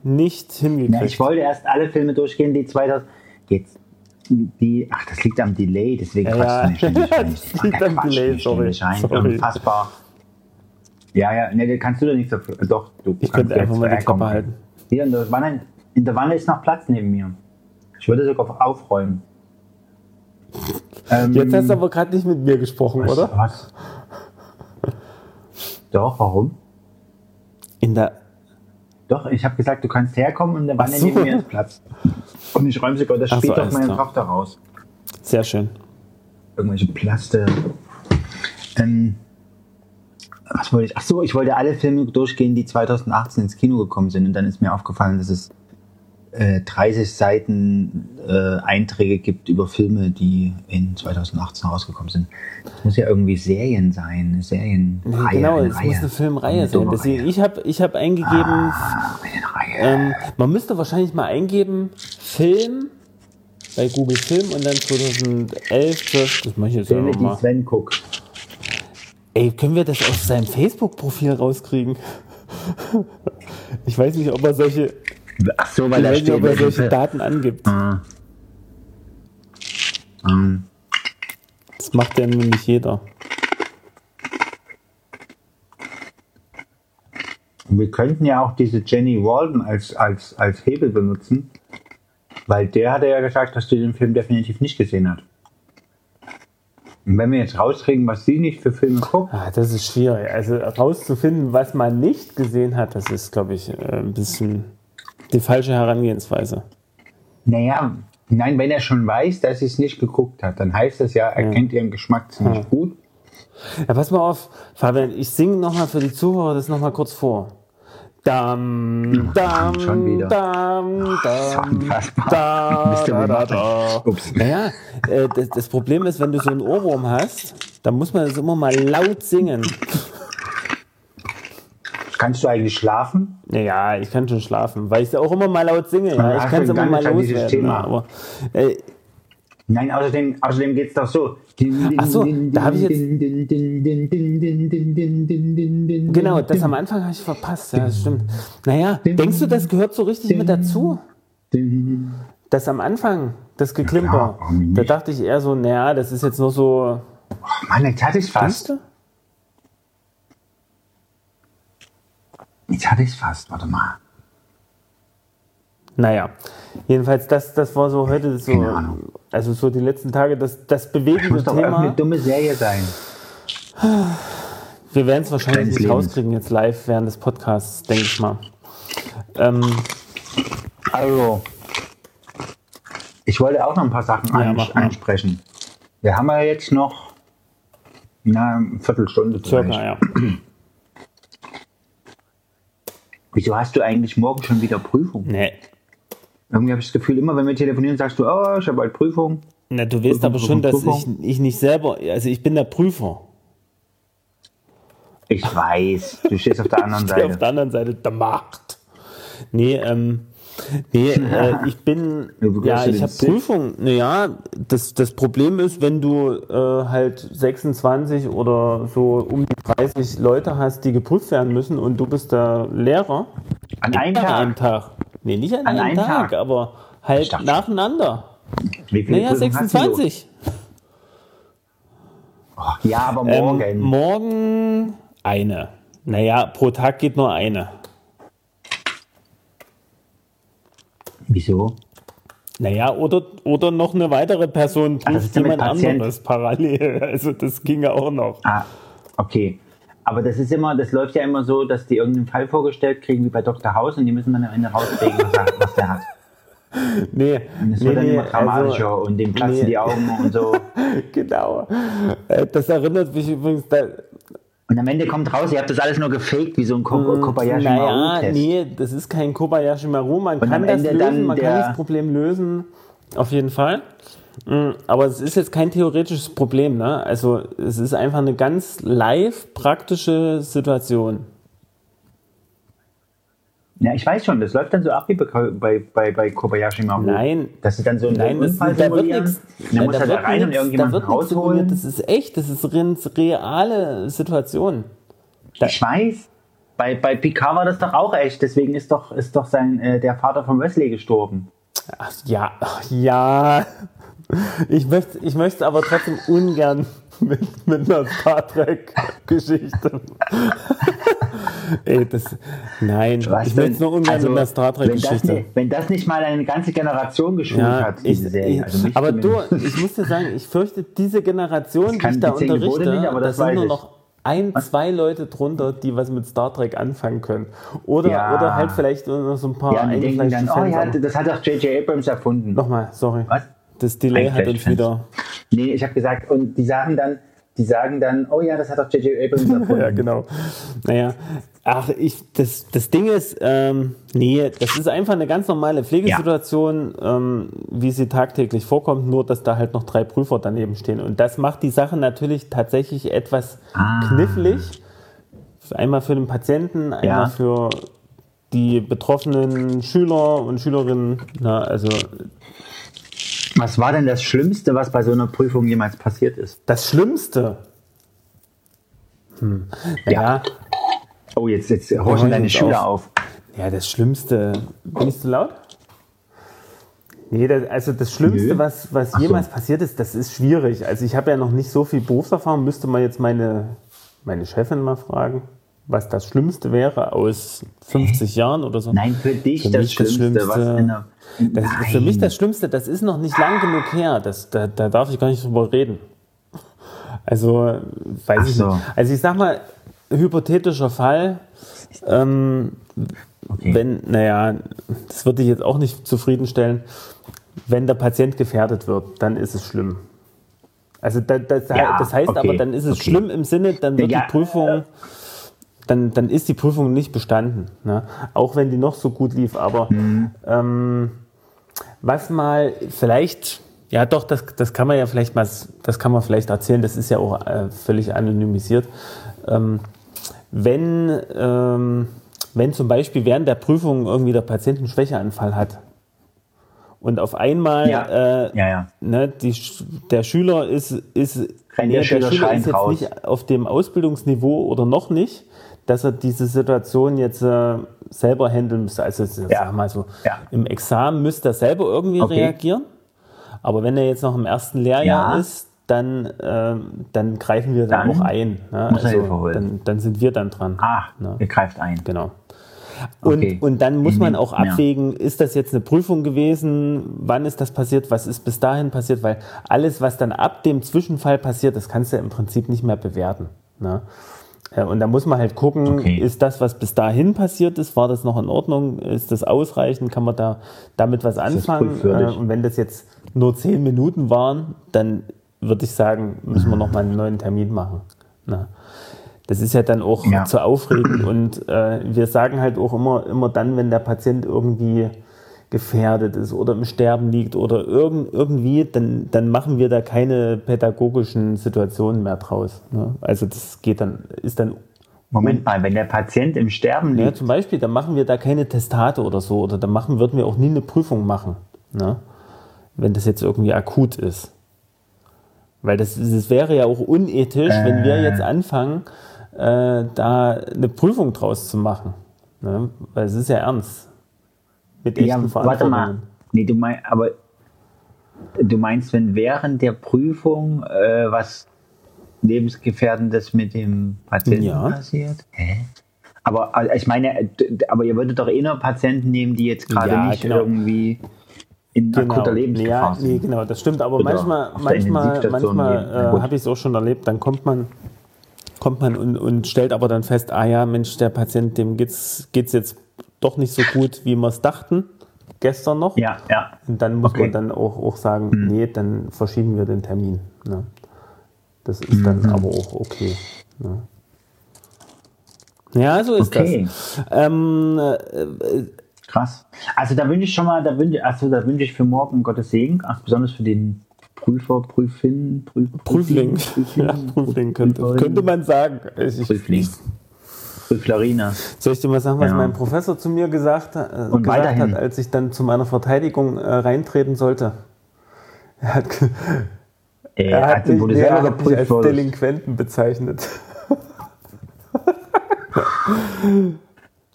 nicht hingekriegt. ich wollte erst alle Filme durchgehen, die 2000. Jetzt. Die, ach, das liegt am Delay, deswegen Ja, quatscht ja. nicht. [laughs] Das liegt am Delay, sorry. Sorry. Unfassbar. Ja, ja, nee, da kannst du doch nicht dafür. Doch, du Ich kannst könnte einfach mal die herkommen. Klappe halten. Hier in der, Wanne, in der Wanne ist noch Platz neben mir. Ich würde sogar aufräumen. Ähm, Jetzt hast du aber gerade nicht mit mir gesprochen, was, oder? Was? Doch, warum? In der. Doch, ich habe gesagt, du kannst herkommen und in der Wanne so. neben mir ist Platz. Und ich räume sogar das Ach so, meine. Tochter raus. Sehr schön. Irgendwelche Plaste. Ähm, was wollte ich? Ach so, ich wollte alle Filme durchgehen, die 2018 ins Kino gekommen sind. Und dann ist mir aufgefallen, dass es äh, 30 Seiten äh, Einträge gibt über Filme, die in 2018 rausgekommen sind. Das muss ja irgendwie Serien sein, Serienreihe. Nee, genau, es muss eine Filmreihe Eine sein. Deswegen, Reihe. ich habe ich hab eingegeben, Ah, ähm, man müsste wahrscheinlich mal eingeben, Film bei Google Film und dann 2011, 12, das mache ich jetzt Filme, die. Sven guckt. Ey, können wir das aus seinem Facebook-Profil rauskriegen? Ich weiß nicht, ob er solche. Ach so, weil da steht, ob er solche Daten angibt. Ah. Ähm, Das macht ja nun nicht jeder. Wir könnten ja auch diese Jenny Walden als, als, als Hebel benutzen, weil der hat ja gesagt, dass sie den Film definitiv nicht gesehen hat. Und wenn wir jetzt rauskriegen, was sie nicht für Filme guckt, Ah, das ist schwierig. Also herauszufinden, was man nicht gesehen hat, das ist, glaube ich, äh, ein bisschen die falsche Herangehensweise. naja, nein, wenn er schon weiß, dass sie es nicht geguckt hat, dann heißt das ja, er kennt ihren Geschmack ziemlich gut. Ja, pass mal auf, Fabian, ich singe nochmal für die Zuhörer das nochmal kurz vor. Dam, dam, schon wieder. dam, dam, da, da, da, da. Ups. Naja, äh, das, das Problem ist, wenn du so einen Ohrwurm hast, dann muss man das immer mal laut singen. Kannst du eigentlich schlafen? Naja, ich kann schon schlafen, weil ich es auch immer mal laut singe. Ja, Ja, ich kann es immer mal loswerden. Thema. ja, Aber, äh, Nein, außerdem, außerdem geht es doch so. Ach so, da hab ich jetzt- Genau, das am Anfang habe ich verpasst, ja, das stimmt. Naja, denkst du, das gehört so richtig mit dazu? Das am Anfang, das Geklimper, warum da dachte ich eher so, naja, das ist jetzt nur so, Mann, jetzt hatte ich fast. Jetzt hatte ich fast. Warte mal. Naja, jedenfalls, das, das war so heute so, Keine Ahnung. also so die letzten Tage, das, das Das bewegende muss doch irgendeine Thema. dumme Serie sein. Wir werden es wahrscheinlich nicht Lebens. rauskriegen jetzt live während des Podcasts, denke ich mal. Ähm, Also, ich wollte auch noch ein paar Sachen Ja, mal. ansprechen. Wir haben ja jetzt noch na, eine Viertelstunde circa, ja. [clears throat] Wieso hast du eigentlich morgen schon wieder Prüfung? Nee. Irgendwie habe ich das Gefühl, immer wenn wir telefonieren, sagst du, oh, ich habe bald Prüfung. Na, du weißt Prüfung, aber schon, dass Prüfung, ich, ich nicht selber, also ich bin der Prüfer. Ich weiß, du stehst auf der [laughs] anderen Der auf Seite. der anderen Seite der Macht. Nee, ähm, nee, [laughs] äh, ich bin, ja, ich habe. Prüfung. Naja, das, das Problem ist, wenn du äh, halt 26 oder so um die 30 Leute hast, die geprüft werden müssen und du bist der Lehrer. An einem An Tag. einem Tag. Nee, nicht an, An einem Tag, Tag. aber Ich halt nacheinander. Wie viele Naja, du? 26. Oh, ja, aber Ähm, morgen. Eine. Naja, pro Tag geht nur eine. Wieso? Naja, oder, oder noch eine weitere Person ja mit jemand anderes parallel. [laughs] Also das ginge auch noch. Ah, okay. Aber das ist immer, das läuft ja immer so, dass die irgendeinen Fall vorgestellt kriegen, wie bei Dr. House, und die müssen dann am Ende rauskriegen, was, was der hat. [laughs] Nee, Und es nee, wird dann nee, immer dramatischer also, und dem platzen nee. die Augen und so. [laughs] genau. Äh, Das erinnert mich übrigens, da, Und am Ende kommt raus, ihr habt das alles nur gefaked, wie so ein Ko Kobayashi naja, Maru-Test. nee, das ist kein Kobayashi Maru. Man Und kann das lösen, man kann das Problem lösen, auf jeden Fall. Mm, Aber es ist jetzt kein theoretisches Problem. Ne? Also es ist einfach eine ganz live praktische Situation. Ja, ich weiß schon, das läuft dann so ab wie bei, bei, bei, Kobayashi Maru. Nein. Dass sie dann so einen Nein, das, Unfall da wird nichts. Dann muss da er da rein und nichts- irgendjemanden da rausholen. Das ist echt, das ist reale Situation. Ich weiß. Bei, bei Picard war das doch auch echt. Deswegen ist doch, ist doch sein, äh, der Vater von Wesley gestorben. Ach, ja, ach, ja. Ich möchte, ich möchte aber trotzdem ungern mit, mit einer Star Trek-Geschichte. Ey, das. Nein, Was ich denn? es nur ungern Also, mit einer Star wenn das, Trek-Geschichte. nicht, wenn das nicht mal eine ganze Generation geschult Ja, hat, ich, diese Serie. ich, Also mich aber du, zumindest. ich muss dir sagen, ich fürchte, diese Generation, die ich da unterrichte, nicht, aber da das sind nur noch ein, zwei Leute drunter, die was mit Star Trek anfangen können. Oder, Ja. oder halt vielleicht nur noch so ein paar ja, eingefleischte dann, oh ja, das hat doch J.J. Abrams erfunden. Nochmal, sorry. Was? Das Delay hat uns wieder. Nee, ich habe gesagt, und die sagen dann, die sagen dann, oh ja, das hat doch J.J. Abrams [laughs] erfunden. Ja, genau. Naja, ach, ich, das, das Ding ist, ähm, nee, das ist einfach eine ganz normale Pflegesituation, ähm, wie sie tagtäglich vorkommt, nur dass da halt noch drei Prüfer daneben stehen. Und das macht die Sache natürlich tatsächlich etwas Ah. knifflig. Einmal für den Patienten, einmal Ja. für die betroffenen Schüler und Schülerinnen. Na, also Was war denn das Schlimmste, was bei so einer Prüfung jemals passiert ist? das Schlimmste. Hm. Ja. Oh, jetzt, jetzt horchen deine Schüler auf. auf. Ja, das Schlimmste. Bin ich zu laut? Nee, das, also das Schlimmste, Nö. was, was Ach so. jemals passiert ist, das ist schwierig. Also ich habe ja noch nicht so viel Berufserfahrung, müsste man jetzt meine, meine Chefin mal fragen, was das Schlimmste wäre aus 50 Jahren oder so. Nein, für dich Für das, Schlimmste. Was Schlimmste- in der, Das ist für mich das Schlimmste, das ist noch nicht lang genug her. Das, da, da darf ich gar nicht drüber reden. Also, weiß Ach ich so. nicht. Also ich sag mal, hypothetischer Fall, ähm, Okay. wenn, naja, das würde ich jetzt auch nicht zufriedenstellen, wenn der Patient gefährdet wird, dann ist es schlimm. Also da, das, Ja, das heißt okay, aber, dann ist es okay. schlimm im Sinne, dann wird Ja, die Prüfung, dann, dann ist die Prüfung nicht bestanden. Ne? Auch wenn die noch so gut lief. Aber Mhm. ähm, was mal vielleicht, ja doch, das, das kann man ja vielleicht mal, das kann man vielleicht erzählen, das ist ja auch äh, völlig anonymisiert. Ähm, wenn, ähm, wenn zum Beispiel während der Prüfung irgendwie der Patient einen Schwächeanfall hat und auf einmal Ja. äh, Ja, ja. Ne, die, der Schüler ist, ist, Rennt der Schüler schreiend ist jetzt raus. nicht auf dem Ausbildungsniveau oder noch nicht, dass er diese Situation jetzt äh, selber handeln müsste. Also Ja. sag mal so, Ja. im Examen müsste er selber irgendwie Okay. reagieren. Aber wenn er jetzt noch im ersten Lehrjahr Ja. ist, dann, ähm, dann greifen wir dann, Dann auch ein. Ne? muss er Hilfe holen. dann, dann sind wir dann dran. Ah, Ne? ihr greift ein. Genau. Und, Okay. und dann muss man auch ja. abwägen, ist das jetzt eine Prüfung gewesen, wann ist das passiert, was ist bis dahin passiert, weil alles, was dann ab dem Zwischenfall passiert, das kannst du im Prinzip nicht mehr bewerten. Ne? Ja, Und da muss man halt gucken, Okay. ist das, was bis dahin passiert ist, war das noch in Ordnung, ist das ausreichend, kann man da damit was anfangen? Äh, Und wenn das jetzt nur zehn Minuten waren, dann würde ich sagen, müssen wir noch mal einen neuen Termin machen. Ne? Das ist ja dann auch Ja. zu aufregend und äh, wir sagen halt auch immer, immer dann, wenn der Patient irgendwie gefährdet ist oder im Sterben liegt oder irgend, irgendwie, dann, dann machen wir da keine pädagogischen Situationen mehr draus. Ne? Also das geht dann, ist dann Moment mal, wenn der Patient im Sterben ja, liegt, zum Beispiel, da machen wir da keine Testate oder so, oder da machen, würden wir auch nie eine Prüfung machen, ne? wenn das jetzt irgendwie akut ist. Weil das, das wäre ja auch unethisch, wenn wir jetzt anfangen, äh, da eine Prüfung draus zu machen. Ne? Weil es ist ja ernst. Mit echten ja, warte mal. Nee, du meinst, aber du meinst, wenn während der Prüfung äh, was lebensgefährdendes mit dem Patienten Ja. passiert? Hä? Aber also, ich meine, d- aber ihr würdet doch eh nur Patienten nehmen, die jetzt gerade Ja, nicht genau. irgendwie in akuter Lebensgefahr ja, sind. nee, genau, das stimmt. Aber Oder manchmal, manchmal, manchmal äh, habe ich es auch schon erlebt, dann kommt man, kommt man und, und stellt aber dann fest, ah ja, Mensch, der Patient, dem geht's, geht's jetzt doch nicht so gut, wie wir es dachten, gestern noch. Ja, ja. Und dann muss Okay. man dann auch, auch sagen, nee, dann verschieben wir den Termin. Ne? Das ist dann Mhm. aber auch okay. Ne? Ja, so ist Okay. das. Ähm, äh, Krass. Also da wünsche ich schon mal, da wünsche, also da wünsche ich für morgen Gottes Segen, ach, besonders für den Prüfer, Prüfin, Prüf, Prüfling. Prüfling, [laughs] Ja, Prüfling könnte, könnte man sagen. Ich, Prüfling. Prüflerina. soll ich dir mal sagen, was Ja. mein Professor zu mir gesagt, äh, gesagt weiterhin. hat, als ich dann zu meiner Verteidigung äh, reintreten sollte? Er hat, Äh, er hat, mich, nee, er hat mich als wurdest. Delinquenten bezeichnet. [laughs]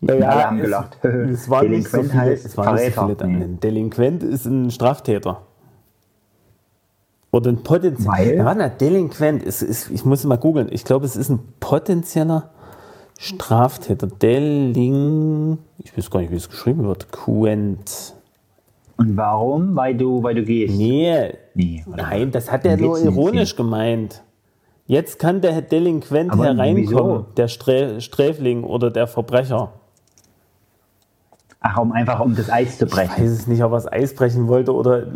naja, Alle haben es- gelacht. Es war nicht so Delinquent viele, es waren nicht so viele. Nee. Ein Delinquent ist ein Straftäter. Oder ein potenzieller. Weil? Ja, mal, Delinquent ist, ist, ich muss mal googeln. Ich glaube, es ist ein potenzieller Straftäter. Deling. Ich weiß gar nicht, wie es geschrieben wird. Quent. Und warum? Weil du, weil du gehst. Nee. Nee, Nein, das hat er nur ironisch gemeint. Jetzt kann der Delinquent Aber hereinkommen, wieso? der Strä Sträfling oder der Verbrecher. Ach, um einfach um das Eis zu Ich brechen. weiß es nicht, ob er das Eis brechen wollte oder.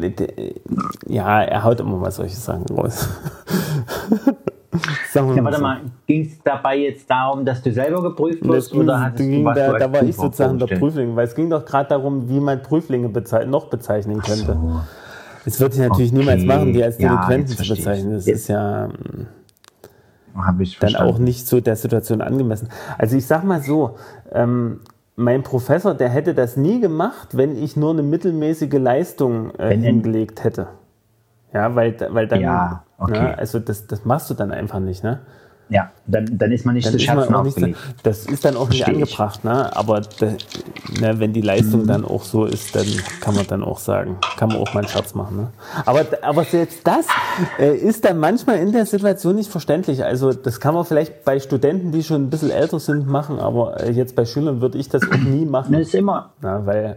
Ja, er haut immer mal solche Sachen raus. [laughs] Sagen wir Ja, warte so. mal, ging es dabei jetzt darum, dass du selber geprüft ging, oder hattest ging, du was da, du da war ich sozusagen der? Prüfling, weil es ging doch gerade darum, wie man Prüflinge bezei noch bezeichnen könnte. So. Das würde ich natürlich Okay. niemals machen, die als Ja, Delinquenten jetzt zu bezeichnen. Das Jetzt- ist ja ich dann verstanden. auch nicht so der Situation angemessen. Also ich sag mal so, ähm, mein Professor, der hätte das nie gemacht, wenn ich nur eine mittelmäßige Leistung äh, hingelegt hätte. Ja, weil, weil dann, Ja, okay. ne, also das, das machst du dann einfach nicht, ne? Ja, dann, dann ist man nicht zu Scherzen nicht, aufgelegt. das ist dann auch nicht Versteh ich. angebracht, ne? aber da, ne, wenn die Leistung Mhm. dann auch so ist, dann kann man dann auch sagen, kann man auch mal einen Scherz machen. Ne? Aber, aber selbst das äh, ist dann manchmal in der Situation nicht verständlich. Also das kann man vielleicht bei Studenten, die schon ein bisschen älter sind, machen, aber äh, jetzt bei Schülern würde ich das auch nie [clears throat] machen. Das ist immer, Na, weil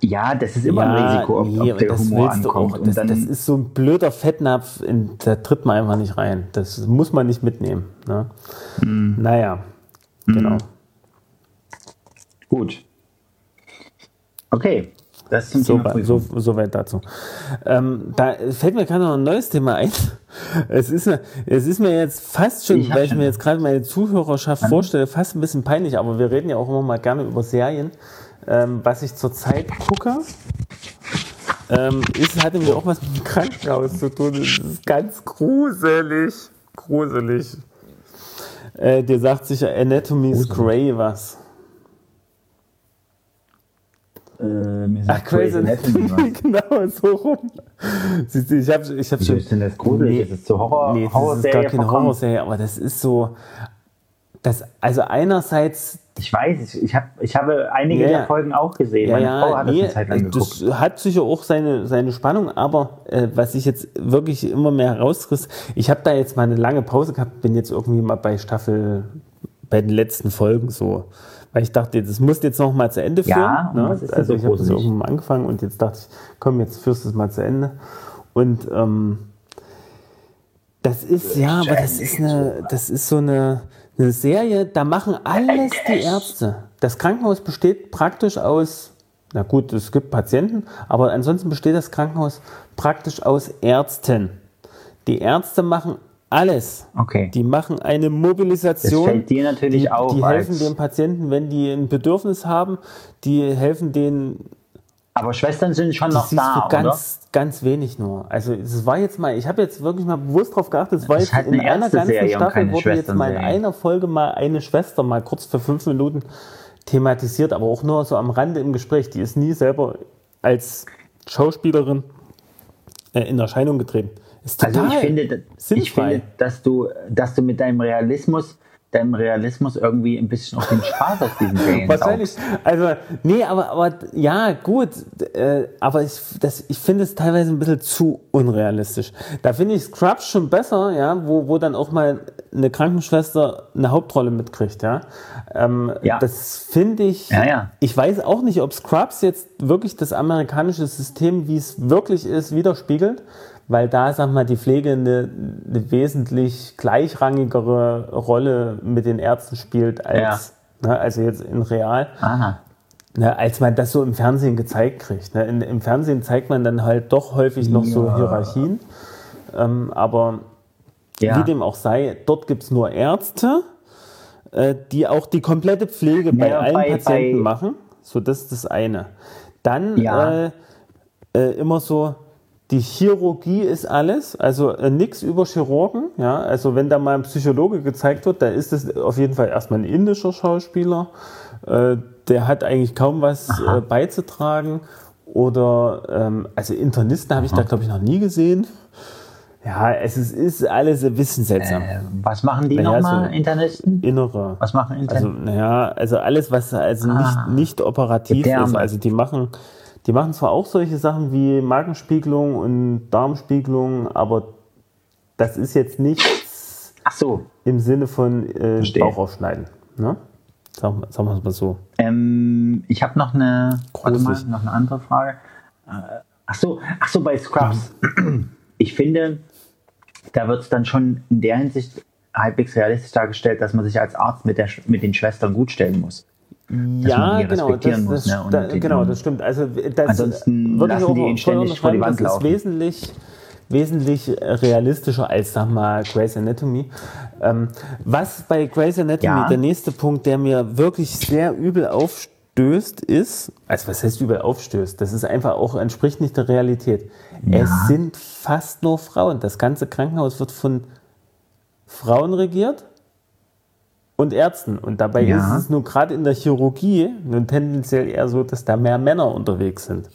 ja, das ist immer ein Risiko, ob, nee, ob der das Humor ankommt. Das, das ist so ein blöder Fettnapf, in, da tritt man einfach nicht rein. Das muss man nicht mitnehmen. Ne? Mhm. Naja, genau. gut. Okay, das zum So, Thema weit- so, so weit dazu. Ähm, da fällt mir gerade noch ein neues Thema ein. [laughs] Es ist, mir- es ist mir jetzt fast schon, Ich weil ich mir jetzt gerade meine Zuhörerschaft vorstelle, fast ein bisschen peinlich, aber wir reden ja auch immer mal gerne über Serien. Ähm, was ich zurzeit gucke, ähm, ist, hat nämlich auch was mit dem Krankenhaus zu tun. Das ist ganz gruselig. Gruselig. Äh, dir sagt sicher Anatomy's Grey was. Äh, Ach, Grey's Anatomy was. [laughs] genau, so rum. Siehst du, ich habe ich hab schon. ist denn das gruselig? Nee, Ist es zur Horror nee, das ist Horrorserie gar keine? Horrorserie, aber das ist so. Das, also einerseits, Ich weiß, ich, hab, ich habe einige Ja, der ja. Folgen auch gesehen. ja, Meine Frau ja, hat nee, das eine Zeit lang geguckt. das hat sicher auch seine, seine Spannung, aber äh, was ich jetzt wirklich immer mehr herausriss, ich habe da jetzt mal eine lange Pause gehabt, bin jetzt irgendwie mal bei Staffel, bei den letzten Folgen so. Weil ich dachte, das musst du jetzt noch mal zu Ende führen. Ja, und ne? ist Also so ich habe das irgendwann mal angefangen und jetzt dachte ich, komm, jetzt führst du es mal zu Ende. Und ähm, das ist, ja, aber das ist eine, das ist so eine, eine Serie, da machen alles die Ärzte. Das Krankenhaus besteht praktisch aus, na gut, es gibt Patienten, aber ansonsten besteht das Krankenhaus praktisch aus Ärzten. Die Ärzte machen alles. Okay. Die machen eine Mobilisation. Das fällt dir natürlich die, auf Die helfen den Patienten, wenn die ein Bedürfnis haben. Die helfen denen Aber Schwestern sind schon noch da, ganz, ganz wenig nur. Also es war jetzt mal, ich habe jetzt wirklich mal bewusst drauf geachtet, es war jetzt in eine einer ganzen und Staffel wurde jetzt mal in einer Folge mal eine Schwester mal kurz für fünf Minuten thematisiert, aber auch nur so am Rande im Gespräch. Die ist nie selber als Schauspielerin äh, in Erscheinung getreten. Ist Also total ich finde, ich finde, dass du, dass du mit deinem Realismus, deinem Realismus irgendwie ein bisschen auf den Spaß aus diesen Serien Wahrscheinlich. Also, nee, aber, aber ja, gut. Äh, aber ich, das, ich finde es teilweise ein bisschen zu unrealistisch. Da finde ich Scrubs schon besser, ja, wo, wo dann auch mal eine Krankenschwester eine Hauptrolle mitkriegt, ja. Ähm, Ja. Das finde ich. Ja, ja. Ich weiß auch nicht, ob Scrubs jetzt wirklich das amerikanische System, wie es wirklich ist, widerspiegelt. Weil da, sag mal, die Pflege eine, eine wesentlich gleichrangigere Rolle mit den Ärzten spielt als, ne, also jetzt in real. Aha. Ne, als man das so im Fernsehen gezeigt kriegt. Ne. In, Im Fernsehen zeigt man dann halt doch häufig noch so Ja. Hierarchien. Ähm, aber Ja. wie dem auch sei, dort gibt es nur Ärzte, äh, die auch die komplette Pflege bei Ja, allen bei- Patienten bei- machen. So, das ist das eine. Dann Ja. äh, äh, immer so, die Chirurgie ist alles, also äh, nichts über Chirurgen. Ja? Also wenn da mal ein Psychologe gezeigt wird, dann ist das auf jeden Fall erstmal ein indischer Schauspieler. Äh, der hat eigentlich kaum was äh, beizutragen. Oder, ähm, also Internisten habe ich da, glaube ich, noch nie gesehen. Ja, es ist, ist alles ein bisschen seltsam. Äh, was machen die Naja, nochmal, so- Internisten? Innere. Was machen Also, Internisten? naja, also alles, was also Ah. nicht, nicht operativ ist. Also die machen, die machen zwar auch solche Sachen wie Magenspiegelung und Darmspiegelung, aber das ist jetzt nichts so. im Sinne von äh. Bauch aufschneiden. Ne? Sagen, sagen wir es mal so. Ähm, ich habe noch eine, mal, noch eine andere Frage. Äh, ach so, ach so, bei Scrubs. Ich finde, da wird es dann schon in der Hinsicht halbwegs realistisch dargestellt, dass man sich als Arzt mit, der, mit den Schwestern gut stellen muss. Ja, genau, das, muss, das, ne, da, den- genau, das stimmt. Also das Ansonsten würde ich lassen auch die ihn ständig vor die Wand das ist laufen. wesentlich wesentlich realistischer als, sag mal, Grey's Anatomy. Ähm, was bei Grey's Anatomy, Ja. der nächste Punkt, der mir wirklich sehr übel aufstößt, ist, also was heißt übel aufstößt? Das ist einfach auch, entspricht nicht der Realität. Es sind fast nur Frauen. Das ganze Krankenhaus wird von Frauen regiert und Ärzten. Und dabei Ja. ist es nur gerade in der Chirurgie nun tendenziell eher so, dass da mehr Männer unterwegs sind.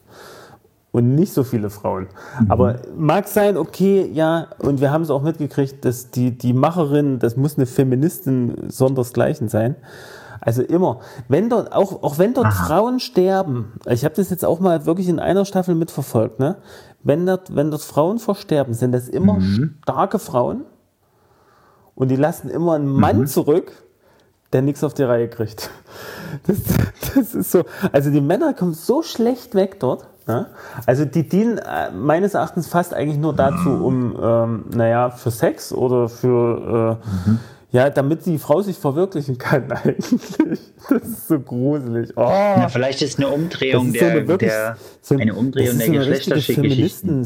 und nicht so viele Frauen. Aber mag sein, okay, ja, und wir haben es auch mitgekriegt, dass die, die Macherin, das muss eine Feministin sondersgleichen sein. Also immer, wenn dort, auch, auch wenn dort Frauen sterben, ich habe das jetzt auch mal wirklich in einer Staffel mitverfolgt, ne? Wenn dort, wenn dort Frauen versterben, sind das immer starke Frauen und die lassen immer einen Mann zurück, der nichts auf die Reihe kriegt. Das, das ist so. Also die Männer kommen so schlecht weg dort. Ja? Also die dienen äh, meines Erachtens fast eigentlich nur dazu, um, ähm, naja, für Sex oder für, äh, ja, damit die Frau sich verwirklichen kann [laughs] eigentlich. Das ist so gruselig. Oh. Na, vielleicht ist eine Umdrehung ist so der, eine wirklich- der so- eine Umdrehung das ist der so Geschlechtergeschichten.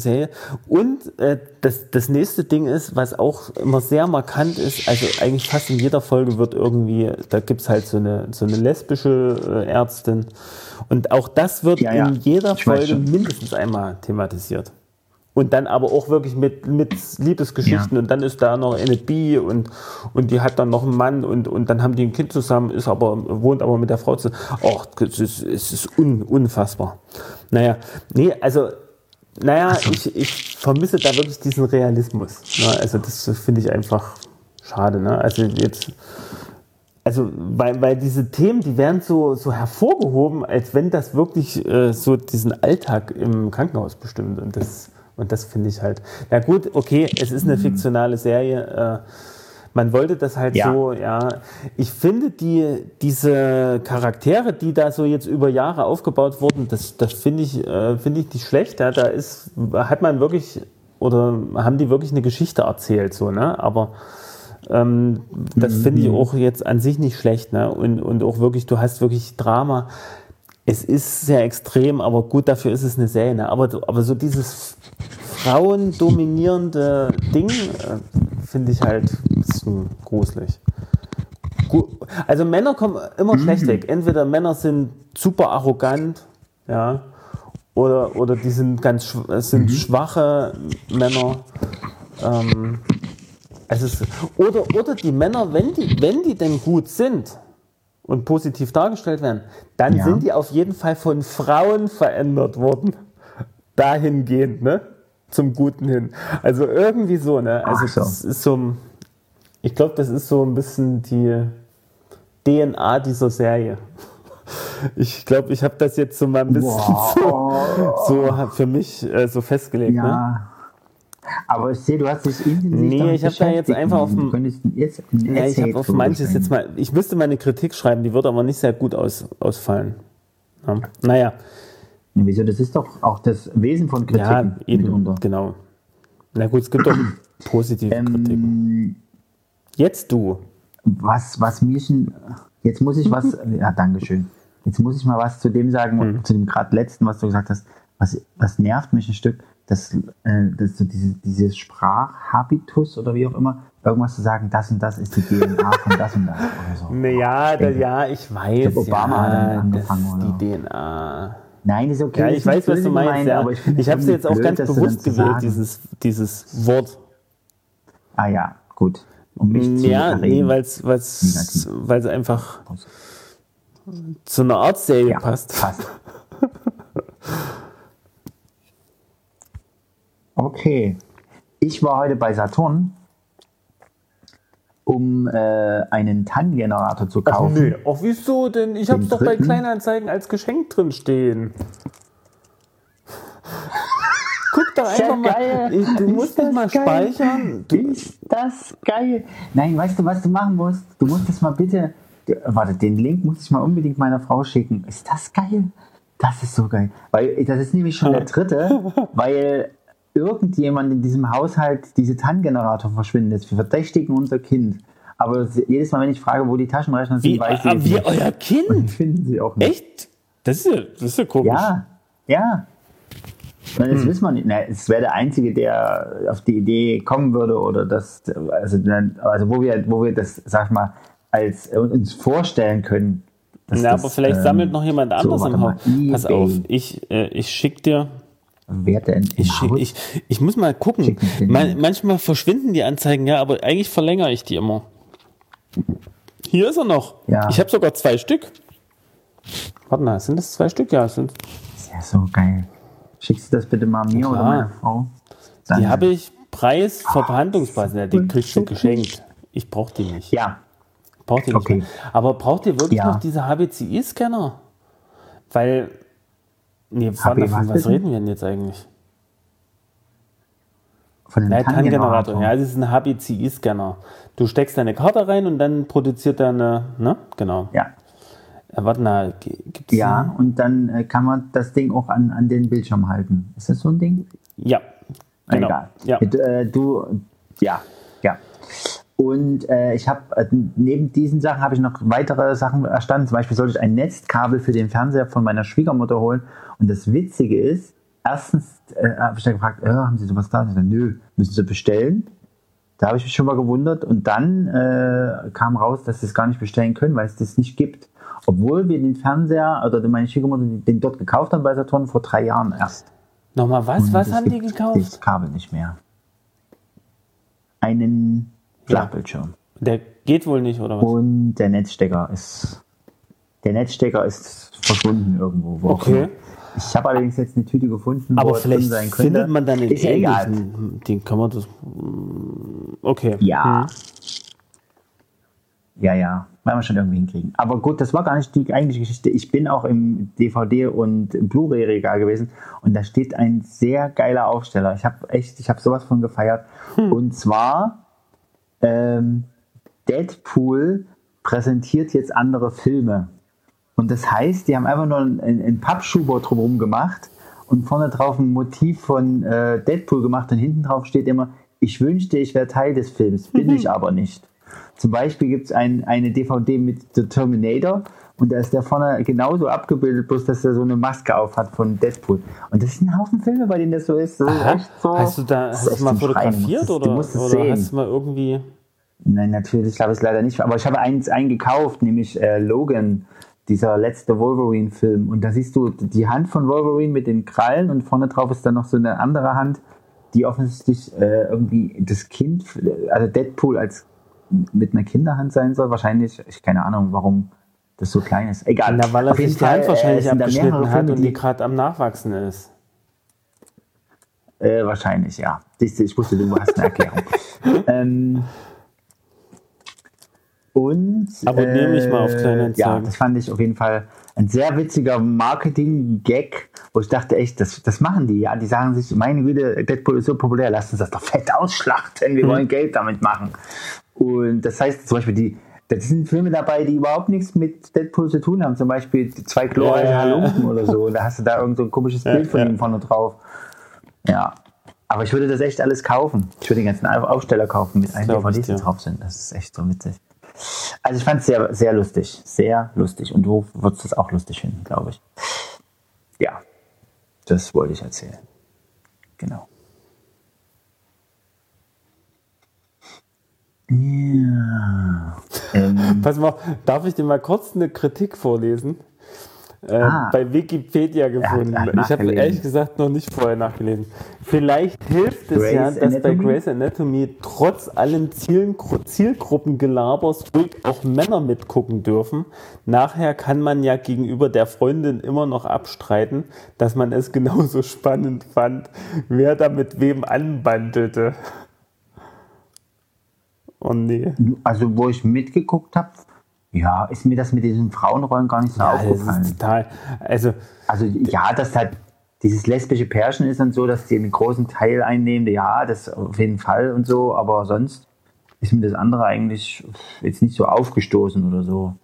Und äh, das, das nächste Ding ist, was auch immer sehr markant ist, also eigentlich fast in jeder Folge wird irgendwie, da gibt's halt so eine, so eine lesbische äh, Ärztin. Und auch das wird Ja, ja. in jeder Ich Folge mindestens einmal thematisiert. Und dann aber auch wirklich mit, mit Liebesgeschichten und dann ist da noch eine Bi und, und die hat dann noch einen Mann und, und dann haben die ein Kind zusammen, ist aber, wohnt aber mit der Frau zusammen. Och, es ist, es ist un, unfassbar. Naja, nee, also, naja, ich, ich vermisse da wirklich diesen Realismus. Ne? Also das finde ich einfach schade. Ne? Also jetzt, also weil, weil diese Themen, die werden so, so hervorgehoben, als wenn das wirklich äh, so diesen Alltag im Krankenhaus bestimmt. Und das, und das finde ich halt. Na gut, okay, es ist eine fiktionale Serie. Äh, man wollte das halt Ja. so, ja. Ich finde die, diese Charaktere, die da so jetzt über Jahre aufgebaut wurden, das, das finde ich, äh, finde ich nicht schlecht. Ja. Da ist, hat man wirklich, oder haben die wirklich eine Geschichte erzählt, so, ne? Aber ähm, das finde ich auch jetzt an sich nicht schlecht. Ne? Und, und auch wirklich, du hast wirklich Drama. Es ist sehr extrem, aber gut, dafür ist es eine Serie. Ne? Aber, aber so dieses frauendominierende Ding äh, finde ich halt ein bisschen gruselig. Also Männer kommen immer schlecht weg. Entweder Männer sind super arrogant, ja, oder, oder die sind ganz schw- sind schwache Männer. Ähm, es ist, oder, oder die Männer, wenn die, wenn die denn gut sind und positiv dargestellt werden, dann Ja. sind die auf jeden Fall von Frauen verändert worden. Dahingehend, ne? Zum Guten hin. Also irgendwie so, ne? Also so. das ist so, ich glaube, das ist so ein bisschen die DNA dieser Serie. Ich glaube, ich habe das jetzt so mal ein bisschen Wow. [laughs] so, so für mich äh, so festgelegt. Ne? Aber ich sehe, du hast dich intensiv Nee, ich hab da jetzt einfach auf ein Ja, ich habe auf manches jetzt mal, ich müsste mal eine Kritik schreiben, die wird aber nicht sehr gut aus, ausfallen. Ja. Naja, Ja, Wieso? Das ist doch auch das Wesen von Kritik ja, eben, mitunter. genau. Na gut, es gibt doch [clears throat] positive. Ähm, Jetzt du. was, was mir schon, jetzt muss ich was, [laughs] ja, Dankeschön. Jetzt muss ich mal was zu dem sagen, Mhm. zu dem gerade letzten, was du gesagt hast. Was, was nervt mich ein Stück, dass, äh, dass so diese, dieses Sprachhabitus oder wie auch immer, irgendwas zu sagen, das und das ist die DNA von das und das oder so. Naja, da, ja, ich weiß. glaub, Obama hat damit ja, angefangen, das die DNA. Nein, ist okay. Ja, ich weiß, was du meinst. gemeint, Ja. aber ich, Ich habe es jetzt auch blöd, ganz das dann bewusst zu gewählt, dieses, dieses Wort. Ah ja, gut. Um mich zu Ja, nee, erregen. weil es einfach zu einer Art Serie ja, passt. passt. [laughs] Okay. Ich war heute bei Saturn, um äh, einen TAN-Generator zu Ach kaufen. nee, ach wieso denn? Ich hab's Den doch bei dritten? Kleinanzeigen als Geschenk drin stehen. [laughs] Guck doch einfach mal. geil. Ich- Du musst das mal geil. speichern. Du, Ist das geil? Nein, weißt du, was du machen musst? Du musst das mal bitte. Warte, den Link muss ich mal unbedingt meiner Frau schicken. Ist das geil? Das ist so geil. Weil das ist nämlich schon der [laughs] dritte, weil irgendjemand in diesem Haushalt diese TAN-Generator verschwindet. Wir verdächtigen unser Kind. Aber jedes Mal, wenn ich frage, wo die Taschenrechner sind, wie, weiß es wie nicht. euer Kind? finden sie auch nicht. Echt? Das ist ja, das ist ja komisch. Ja, ja. Und Hm. das wissen wir nicht. Na, es wäre der Einzige, der auf die Idee kommen würde oder das, also, also wo wir, wo wir das, sag ich mal, als äh, uns vorstellen können. Ja, das, aber vielleicht ähm, sammelt noch jemand so, anders warte im Haus. Pass eBay. auf, ich, äh, ich schick dir. Wer denn? im Ich, schick, ich, ich muss mal gucken. Den Man, manchmal verschwinden die Anzeigen, ja, aber eigentlich verlängere ich die immer. Hier ist er noch. Ja. Ich habe sogar zwei Stück. Warte mal, sind das zwei Stück? Ja, sind. ist ja so geil. Schickst du das bitte mal mir Klar. oder meiner Frau? Dann- Die habe ich Preis Verhandlungspreis. Ja, die kriegst du geschenkt. Ich brauche die nicht. Ja, Braucht ihr nicht Okay. mehr. Aber braucht ihr wirklich Ja. noch diese HBCI-Scanner? Weil, nee, was von was bitte? reden wir denn jetzt eigentlich? von dem TAN-Generator. Ja, es ist ein HBCI-Scanner. Du steckst deine Karte rein und dann produziert er eine, ne? Genau. ja. Äh, warte mal, gibt es Ja, und dann äh, kann man das Ding auch an, an den Bildschirm halten. Ist das so ein Ding? Ja. Genau. Egal. Ja. Äh, du, ja, ja. Und äh, ich habe äh, neben diesen Sachen habe ich noch weitere Sachen erstanden. Zum Beispiel sollte ich ein Netzkabel für den Fernseher von meiner Schwiegermutter holen. Und das Witzige ist, erstens äh, habe ich dann gefragt, äh, haben Sie sowas da? Ich sag, Nö, müssen Sie bestellen. Da habe ich mich schon mal gewundert. Und dann äh, kam raus, dass sie es gar nicht bestellen können, weil es das nicht gibt. Obwohl wir den Fernseher, oder meine Schwiegermutter den dort gekauft haben bei Saturn vor drei Jahren erst. Nochmal, was, Und was haben die gekauft? Das Kabel nicht mehr. Einen Flachbildschirm. Der geht wohl nicht, oder was? Und der Netzstecker ist. Der Netzstecker ist verschwunden irgendwo. Wo auch Okay. immer. Ich habe allerdings jetzt eine Tüte gefunden, Aber wo er drin vielleicht sein könnte. findet man dann den Ist ja egal. ähnlichen. Den kann man das. Okay. Ja. Hm. Ja, ja. Werden wir schon irgendwie hinkriegen. Aber gut, das war gar nicht die eigentliche Geschichte. Ich bin auch im DVD- und Blu-ray-Regal gewesen und da steht ein sehr geiler Aufsteller. Ich habe echt, ich habe sowas von gefeiert. Und zwar ähm, Deadpool präsentiert jetzt andere Filme. Und das heißt, die haben einfach nur einen, einen Pappschuber drumherum gemacht und vorne drauf ein Motiv von äh, Deadpool gemacht und hinten drauf steht immer, ich wünschte, ich wäre Teil des Films, bin ich aber nicht. Zum Beispiel gibt es ein, eine DVD mit The Terminator und da ist der vorne genauso abgebildet, bloß dass er so eine Maske auf hat von Deadpool. Und das sind ein Haufen Filme, bei denen das so ist. Das ist echt so, hast du da das hast echt mal fotografiert oder, du musst es oder sehen. hast du mal irgendwie. Nein, natürlich habe ich es leider nicht. Aber ich habe eins eingekauft, nämlich äh, Logan, dieser letzte Wolverine-Film. Und da siehst du die Hand von Wolverine mit den Krallen und vorne drauf ist dann noch so eine andere Hand, die offensichtlich äh, irgendwie das Kind, also Deadpool als mit einer Kinderhand sein soll. Wahrscheinlich, ich keine Ahnung, warum das so klein ist. Egal. Na, weil er sich die Hand äh, wahrscheinlich da abgeschnitten hat und die die- gerade am Nachwachsen ist. Äh, wahrscheinlich, ja. Du, ich wusste, du hast eine Erklärung. [laughs] ähm, und. Abonniere mich mal auf Kleinanzeigen. Ja, das fand ich auf jeden Fall ein sehr witziger Marketing-Gag, wo ich dachte, echt, das, das machen die, ja. Die sagen sich, meine Güte, Deadpool ist so populär, lasst uns das doch fett ausschlachten, wir wollen Geld damit machen. Und das heißt zum Beispiel, die. Das sind Filme dabei, die überhaupt nichts mit Deadpool zu tun haben. Zum Beispiel zwei glorreiche Ja, ja, ja. Halunken oder so. Und da hast du da irgend so ein komisches Bild von ja. ihm vorne drauf. Ja. Aber ich würde das echt alles kaufen. Ich würde den ganzen Aufsteller kaufen mit allen ich DVDs, die drauf sind. Das ist echt so witzig. Also ich fand es sehr, sehr lustig. Sehr lustig. Und du würdest es auch lustig finden, glaube ich. Ja. Das wollte ich erzählen. Genau. Ja. Ähm, [laughs] Pass mal, darf ich dir mal kurz eine Kritik vorlesen? Äh, Ah. bei Wikipedia gefunden. hat ich habe ehrlich gesagt noch nicht vorher nachgelesen. Vielleicht hilft es Grey's ja, dass bei Anatomy? Grey's Anatomy trotz allem Zielen, Zielgruppengelabers ruhig auch Männer mitgucken dürfen. Nachher kann man ja gegenüber der Freundin immer noch abstreiten, dass man es genauso [laughs] spannend fand, wer da mit wem anbandelte. Oh nee. also wo ich mitgeguckt habe, ja, ist mir das mit diesen Frauenrollen gar nicht so Ja, das aufgefallen. ist total. Also, Also ja, dass halt dieses lesbische Pärchen ist und so, dass die einen großen Teil einnehmen, ja, das auf jeden Fall und so, aber sonst ist mir das andere eigentlich jetzt nicht so aufgestoßen oder so.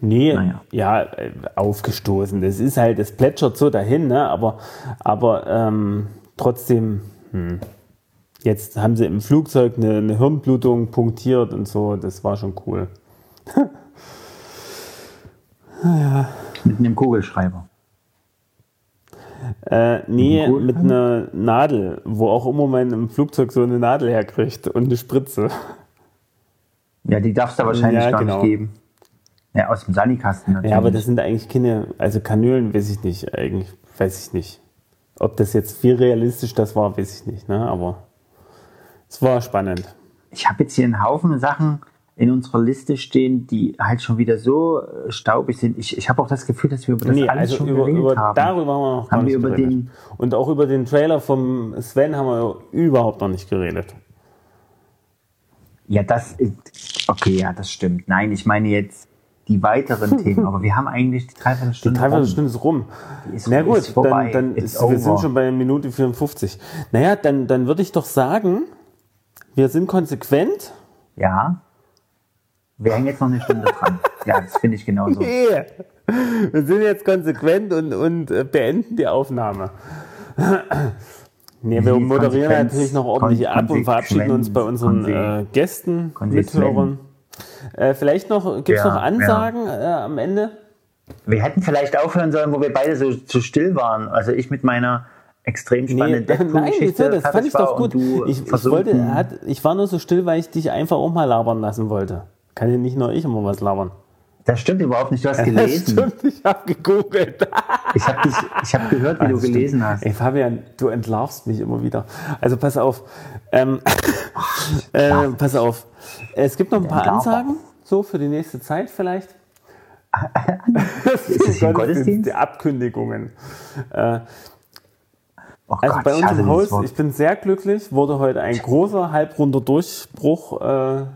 Nee, Naja. ja, aufgestoßen. Das ist halt, das plätschert so dahin, ne? aber, aber ähm, trotzdem, hm. jetzt haben sie im Flugzeug eine, eine Hirnblutung punktiert und so, das war schon cool. Mit einem Kugelschreiber. Äh, nee, mit einer Nadel, wo auch immer man im Flugzeug so eine Nadel herkriegt und eine Spritze. Ja, die darf es da wahrscheinlich Ja, gar genau. nicht geben. Ja, aus dem Sanikasten natürlich. Ja, aber das sind eigentlich keine, also Kanülen weiß ich nicht, eigentlich weiß ich nicht. Ob das jetzt viel realistisch das war, weiß ich nicht, ne? aber es war spannend. ich habe jetzt hier einen Haufen Sachen in unserer Liste stehen, die halt schon wieder so äh, staubig sind. Ich, ich habe auch das Gefühl, dass wir über das Nee, alles also schon über, über, haben. darüber haben wir noch gar Haben wir über geredet. den- Und auch über den Trailer vom Sven haben wir überhaupt noch nicht geredet. Ja, das ist, okay, ja, das stimmt. Nein, ich meine jetzt die weiteren [laughs] Themen, aber wir haben eigentlich die Dreiviertelstunde. Dreiviertel rum. Stunde ist rum. Die ist- Na gut, ist dann, dann ist, wir sind schon bei Minute 54. Naja, dann, dann würde ich doch sagen, wir sind konsequent. Ja. Wir hängen jetzt noch eine Stunde dran. Ja, das finde ich genauso. [laughs] Wir sind jetzt konsequent und, und äh, beenden die Aufnahme. Nee, wir Wie moderieren konsequent, natürlich noch ordentlich ab und verabschieden uns bei unseren äh, Gästen. Mithörern. Äh, vielleicht noch, gibt es Ja, noch Ansagen äh, am Ende? Wir hätten vielleicht aufhören sollen, wo wir beide so, so still waren. Also ich mit meiner extrem spannenden [laughs] nein, Deadpool-Geschichte wieso? das fand ich doch gut. Ich, ich, wollte, hat, ich war nur so still, weil ich dich einfach auch mal labern lassen wollte. Kann ja nicht nur ich immer was labern. Das stimmt überhaupt nicht. Du hast [laughs] Das gelesen. stimmt, ich habe gegoogelt. Ich habe hab gehört, wie du Das stimmt. gelesen hast. Ey, Fabian, du entlarvst mich immer wieder. Also pass auf. Ähm, [laughs] äh, pass auf. Es gibt noch ein paar. Ansagen, so für die nächste Zeit vielleicht. [laughs] Ist es ein Gottesdienst? Die Abkündigungen. Äh, Oh also Gott, bei uns im Haus, ich bin sehr glücklich, wurde heute ein großer, halbrunder Durchbruch äh,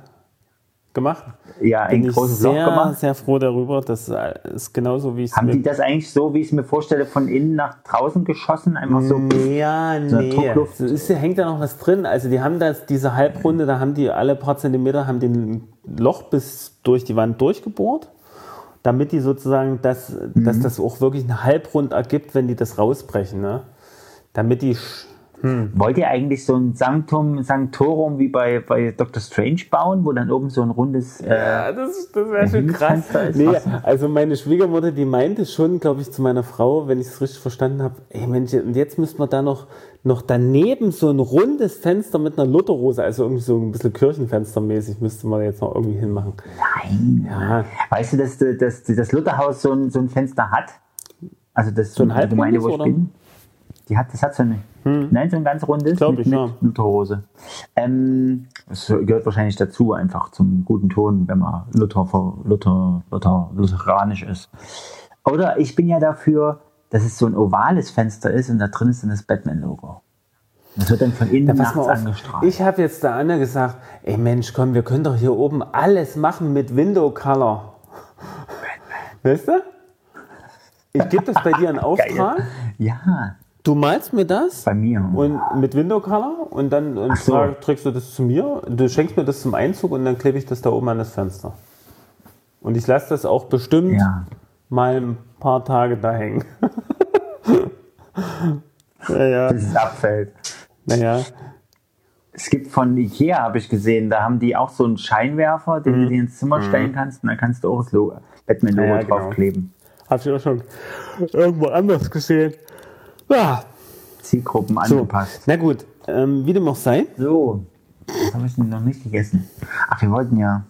gemacht. ja, ein Bin großes sehr, Loch gemacht. sehr froh darüber. Das ist genauso, wie ich es Haben die das eigentlich so, wie ich es mir vorstelle, von innen nach draußen geschossen? Einfach so. Ja, nee. Druckluft. Es ist, hängt da noch was drin. Also die haben das, diese Halbrunde, da haben die alle paar Zentimeter haben den Loch bis durch die Wand durchgebohrt, damit die sozusagen das, dass Mhm. das auch wirklich eine Halbrund ergibt, wenn die das rausbrechen. Ne? Damit die sch- Wollt ihr eigentlich so ein Sanctum, Sanctorum wie bei, bei Dr. Strange bauen, wo dann oben so ein rundes. Äh, Ja, das, das wäre schon krass. Nee, also meine Schwiegermutter, die meinte schon, glaube ich, zu meiner Frau, wenn ich es richtig verstanden habe, ey Mensch, und jetzt müssten wir da noch, noch daneben so ein rundes Fenster mit einer Lutherrose, also irgendwie so ein bisschen Kirchenfenstermäßig, müsste man jetzt noch irgendwie hinmachen. Nein. Ja, Weißt du, dass, du- dass das Lutherhaus so ein, so ein Fenster hat? Also das So ein die Gemeinde, wo ich halbrundes? Hm. bin. Die hat, das hat so eine. Nein, so ein ganz rundes Glaub mit, ich, mit ja. Lutherhose. Ähm, das gehört wahrscheinlich dazu, einfach zum guten Ton, wenn man Luther, Luther, Luther, lutheranisch ist. Oder ich bin ja dafür, dass es so ein ovales Fenster ist und da drin ist dann das Batman-Logo. Das wird dann von innen pass nachts angestrahlt. Ich habe jetzt der Anne gesagt, ey Mensch, komm, wir können doch hier oben alles machen mit Window Color. Weißt du? Ich gebe das bei dir in [laughs] Auftrag. ja, Du malst mir das bei mir. und mit Window Color und dann und so. trag- trägst du das zu mir. Du schenkst mir das zum Einzug und dann klebe ich das da oben an das Fenster. Und ich lasse das auch bestimmt ja. mal ein paar Tage da hängen. [laughs] naja, Bis es abfällt. naja. Es gibt von Ikea, habe ich gesehen, da haben die auch so einen Scheinwerfer, den du dir ins Zimmer stellen kannst und dann kannst du auch das Logo- Batman-Logo Mhm. Ja, ja, genau. draufkleben. Hab ich auch schon irgendwo anders gesehen. Ja, Zielgruppen so. angepasst. Na gut, ähm, wie dem auch sei. So, das habe ich noch nicht gegessen. Ach, wir wollten ja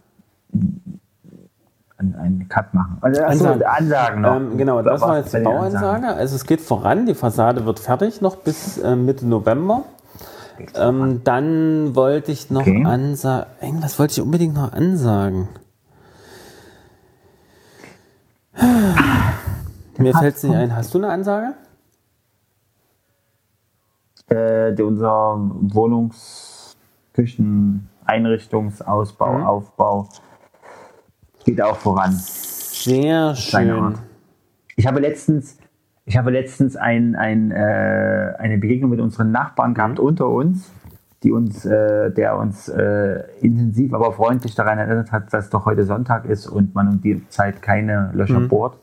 einen, Cut machen. Also, achso, Ansagen. Ansagen noch. Ähm, genau, das war jetzt die? Bauansage. Also es geht voran, die Fassade wird fertig noch bis äh, Mitte November. Ähm, dann wollte ich noch Okay. ansagen, irgendwas wollte ich unbedingt noch ansagen. Mir fällt es nicht ein. Hast du eine Ansage? Äh, der, unser Wohnungs-, Küchen-, Einrichtungsausbau, Mhm. Aufbau geht auch voran. Sehr schön. Ich habe letztens, ich habe letztens ein, ein, äh, eine Begegnung mit unseren Nachbarn gehabt Mhm. unter uns, die uns, äh, der uns äh, intensiv, aber freundlich daran erinnert hat, dass doch heute Sonntag ist und man um die Zeit keine Löcher Mhm. bohrt,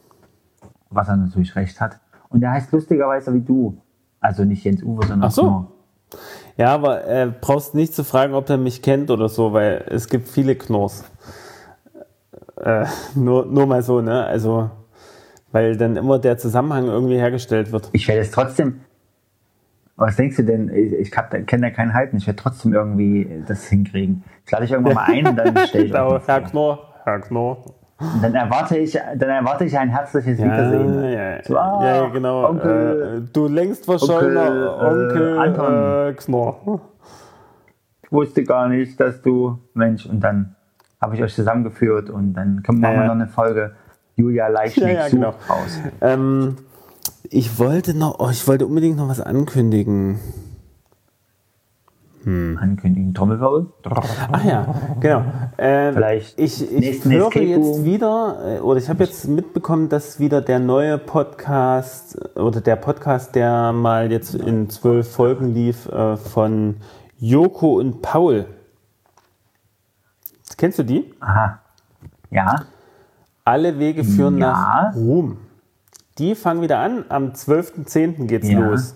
was er natürlich recht hat. Und der heißt lustigerweise wie du, also nicht Jens Uwe, sondern Ach so. Knorr. Ja, aber äh, brauchst nicht zu fragen, ob er mich kennt oder so, weil es gibt viele Knorrs. Äh, nur, nur mal so, ne? Also, weil dann immer der Zusammenhang irgendwie hergestellt wird. Ich werde es trotzdem. Was denkst du denn? Ich kenne da keinen Halten. Ich werde trotzdem irgendwie das hinkriegen. Ich lade dich irgendwann mal ein und dann [laughs] stelle ich Genau, Herr. Knorr, Herr Knorr. Dann erwarte ich, dann erwarte ich ein herzliches Ja, Wiedersehen. ja, So, ah, ja, ja, genau. Onkel, äh, du längst verschollener Onkel, äh, Onkel, äh, Knorr. ich wusste gar nicht, dass du Mensch und dann habe ich euch zusammengeführt und dann können wir Ja, ja. noch eine Folge Julia Leichnig Ja, ja, genau. raus. Ähm, ich wollte noch, oh, ich wollte unbedingt noch was ankündigen. Ankündigen Trommelwirbel. Ach ja, genau. Ähm, Vielleicht ich, ich höre jetzt wieder, äh, oder ich habe jetzt mitbekommen, dass wieder der neue Podcast äh, oder der Podcast, der mal jetzt in zwölf Folgen lief, äh, von Joko und Paul. Kennst du die? Aha. Ja. Alle Wege führen Ja. nach Ruhm. Die fangen wieder an. Am 12.10. geht's Ja. los.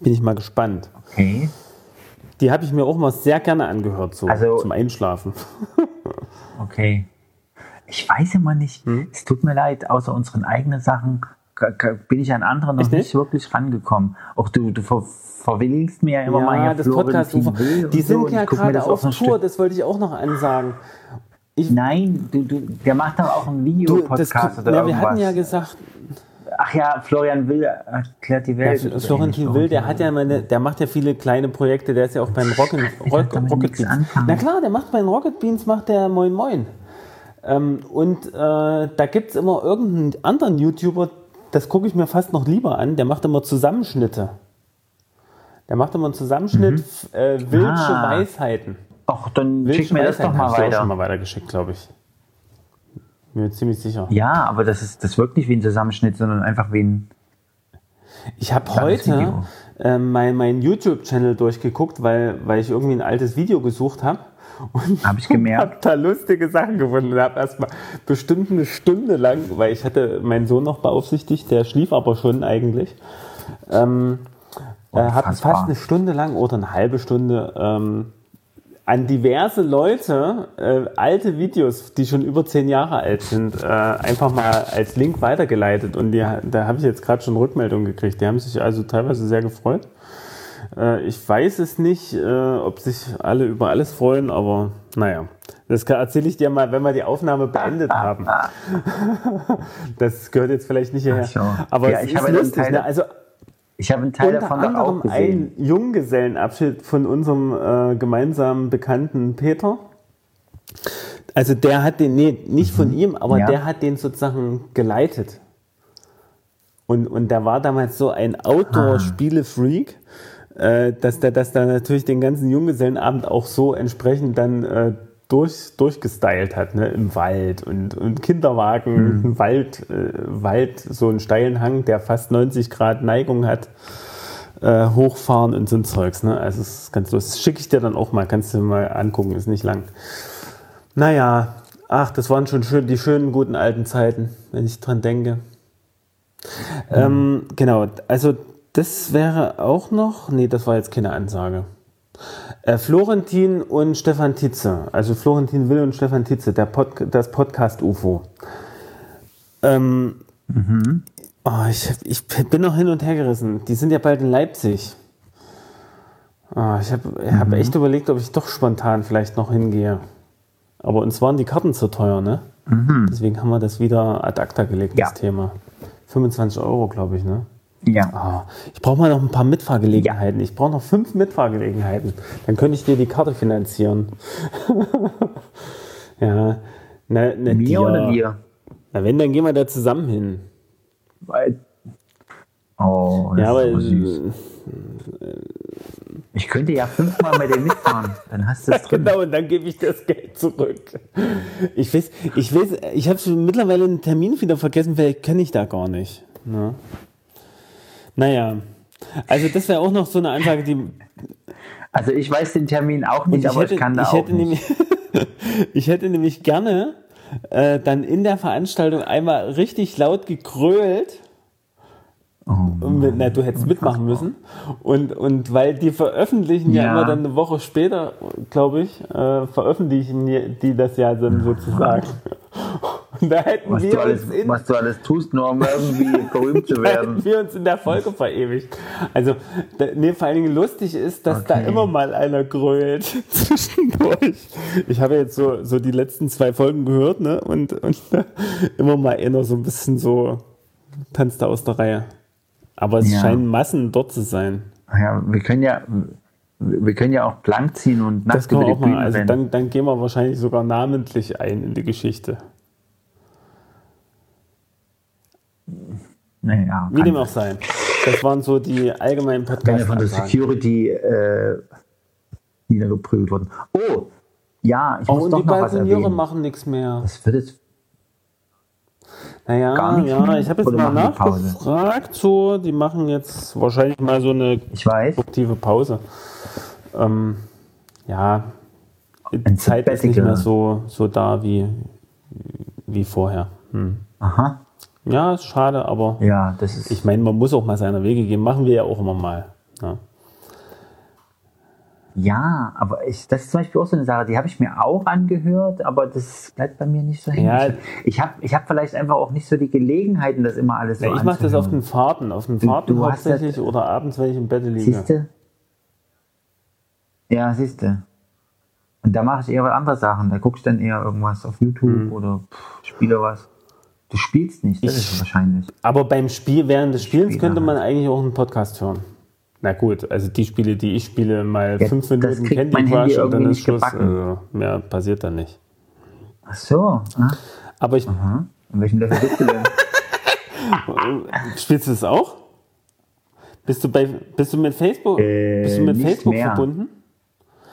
Bin ich mal gespannt. Okay. Die habe ich mir auch mal sehr gerne angehört, so Also- zum Einschlafen. [laughs] Okay. Ich weiß immer nicht, Hm? es tut mir leid, außer unseren eigenen Sachen bin ich an andere noch Echt nicht wirklich rangekommen. Auch du, du ver verwilligst mir ja immer mal ja, das Podcast. Die so, sind und ja ich gerade auf ein Tour, Stück- das wollte ich auch noch ansagen. Nein, du, du, der macht doch auch das, Videopodcast oder ja, irgendwas. wir hatten ja gesagt, Ach ja, Florian Will erklärt die ja, Welt. oder Florentin. Will, der hat ja meine, der macht ja viele kleine Projekte, der ist ja auch beim Rock, [laughs] damit Rocket Beans. anfangen. Na klar, der macht bei den Rocket Beans, macht der Moin Moin. Ähm, und äh, da gibt es immer irgendeinen anderen YouTuber, das gucke ich mir fast noch lieber an, der macht immer Zusammenschnitte. Der macht immer einen Zusammenschnitt, f- äh, Wildsche Ah. Weisheiten. Ach, dann Wildsche schick mir das doch mal hab ich auch weiter. schon mal weitergeschickt, glaube ich. Mir ziemlich sicher. Ja, aber das ist das wirkt nicht wie ein Zusammenschnitt, sondern einfach wie ein. Ich habe heute Video. äh, mein, mein YouTube-Channel durchgeguckt, weil, weil ich irgendwie ein altes Video gesucht habe. Und Hab ich gemerkt. habe da lustige Sachen gefunden und habe erstmal bestimmt eine Stunde lang, weil ich hatte meinen Sohn noch beaufsichtigt, der schlief aber schon eigentlich. Ähm, äh, habe Unfassbar. fast eine Stunde lang oder eine halbe Stunde ähm, an diverse Leute äh, alte Videos, die schon über zehn Jahre alt sind, äh, einfach mal als Link weitergeleitet. Und die, da habe ich jetzt gerade schon Rückmeldungen gekriegt. Die haben sich also teilweise sehr gefreut. Äh, ich weiß es nicht, äh, ob sich alle über alles freuen, aber naja. Das erzähle ich dir mal, wenn wir die Aufnahme beendet haben. [laughs] Das gehört jetzt vielleicht nicht hierher. Aber Ja, es ich ist habe lustig. Ne? Also Ich habe einen Teil davon doch auch anderem gesehen. ein Junggesellenabschied von unserem äh, gemeinsamen Bekannten Peter. Also der hat den, nee, nicht von ihm, aber Mhm. Ja. der hat den sozusagen geleitet. Und, und der war damals so ein Outdoor-Spiele-Freak, äh, dass der dass der natürlich den ganzen Junggesellenabend auch so entsprechend dann äh, durch, durchgestylt hat, ne? im Wald und, und Kinderwagen, Mhm. Wald, äh, Wald, so einen steilen Hang, der fast 90 Grad Neigung hat, äh, hochfahren und so ein Zeugs. Ne? Also es ist ganz lustig. Schicke ich dir dann auch mal, kannst du mal angucken, ist nicht lang. Naja, ach, das waren schon schön, die schönen, guten alten Zeiten, wenn ich dran denke. Ähm, genau, also das wäre auch noch, nee, das war jetzt keine Ansage. Äh, Florentin und Stefan Tietze, also Florentin Will und Stefan Tietze, der Pod, das Podcast UFO. Ähm, oh, ich, ich bin noch hin und her gerissen. Die sind ja bald in Leipzig. Ah, ich habe hab echt überlegt, ob ich doch spontan vielleicht noch hingehe. Aber uns waren die Karten zu teuer, ne? Deswegen haben wir das wieder ad acta gelegt, Ja. das Thema. 25 Euro, glaube ich, ne? Ja. Ah, ich brauche mal noch ein paar Mitfahrgelegenheiten. Ich brauche noch fünf Mitfahrgelegenheiten. Dann könnte ich dir die Karte finanzieren. [laughs] ja. Na, na, Mir dir. oder dir? Na, wenn, dann gehen wir da zusammen hin. Weil- Oh, das ja, aber ist so süß. äh, Ich könnte ja fünfmal bei dir mitfahren. [laughs] Dann hast du es drin. genau, und dann gebe ich das Geld zurück. Ich weiß, ich weiß, ich habe schon mittlerweile einen Termin wieder vergessen, vielleicht kenne ich da gar nicht. Ne? Naja, also das wäre auch noch so eine Ansage, die Also ich weiß den Termin auch nicht, Und aber ich kann da ich auch hätte nicht. Nämlich, [laughs] ich hätte nämlich gerne äh, dann in der Veranstaltung einmal richtig laut gekrölt. Oh, mit- na, du hättest mitmachen müssen. Und, und weil die veröffentlichen ja, Ja. immer dann eine Woche später, glaube ich, äh, veröffentlichen die das ja dann sozusagen. Und da hätten was, wir du alles, uns in, was du alles tust, nur um irgendwie [laughs] berühmt zu da werden. hätten wir uns in der Folge verewigt. Also, da, nee, vor allen Dingen lustig ist, dass da Okay. immer mal einer grölt [laughs] zwischendurch. Ich habe jetzt so, so die letzten zwei Folgen gehört, ne? Und, und immer mal einer so ein bisschen so tanzt da aus der Reihe. Aber es Ja. scheinen Massen dort zu sein. Ja, wir können ja, Wir können ja auch blank ziehen und Das nackt können über die auch mal. Bühne Also dann, dann gehen wir wahrscheinlich sogar namentlich ein in die Geschichte. naja, Wie dem auch sei. Das waren so die allgemeinen wenn er von der Security äh, niedergeprügelt worden. Oh, ja, ich Oh, muss und doch die noch was erwähnen. machen nichts mehr. Das wird jetzt Naja, ja, ich habe jetzt mal nachgefragt. So, die machen jetzt wahrscheinlich mal so eine Ich weiß. produktive Pause. Ähm, ja, die Zeit ist nicht mehr so, so da wie, wie vorher. Hm. Aha. Ja, ist schade, aber Ja, das ist. ich meine, man muss auch mal seine Wege gehen. Machen wir ja auch immer mal. Ja. ja, aber ich, das ist zum Beispiel auch so eine Sache, die habe ich mir auch angehört, aber das bleibt bei mir nicht so hängen. Ja. ich habe ich hab vielleicht einfach auch nicht so die Gelegenheiten, das immer alles so Ja, ich mache das auf den. Fahrten, auf den Du- Fahrten du hast hauptsächlich das- oder abends, wenn ich im Bett liege. Siehst du? Ja, siehst du. Und da mache ich eher was andere Sachen. Da gucke ich dann eher irgendwas auf YouTube Hm. oder pff, spiele was. Du spielst nicht, das Ich- ist wahrscheinlich. Aber beim Spiel, während des Spielens Spiele könnte man halt. eigentlich auch einen Podcast hören. Na gut, also die Spiele, die ich spiele, mal Ja, fünf Minuten Candy Crush und dann ist Schluss. Also mehr passiert dann nicht. Ach so. Ah, Aber ich, aha. In welchem Level bist du denn? [laughs] spielst du das auch? Bist du, bei, bist du mit Facebook, Äh, bist du mit Facebook mehr. verbunden?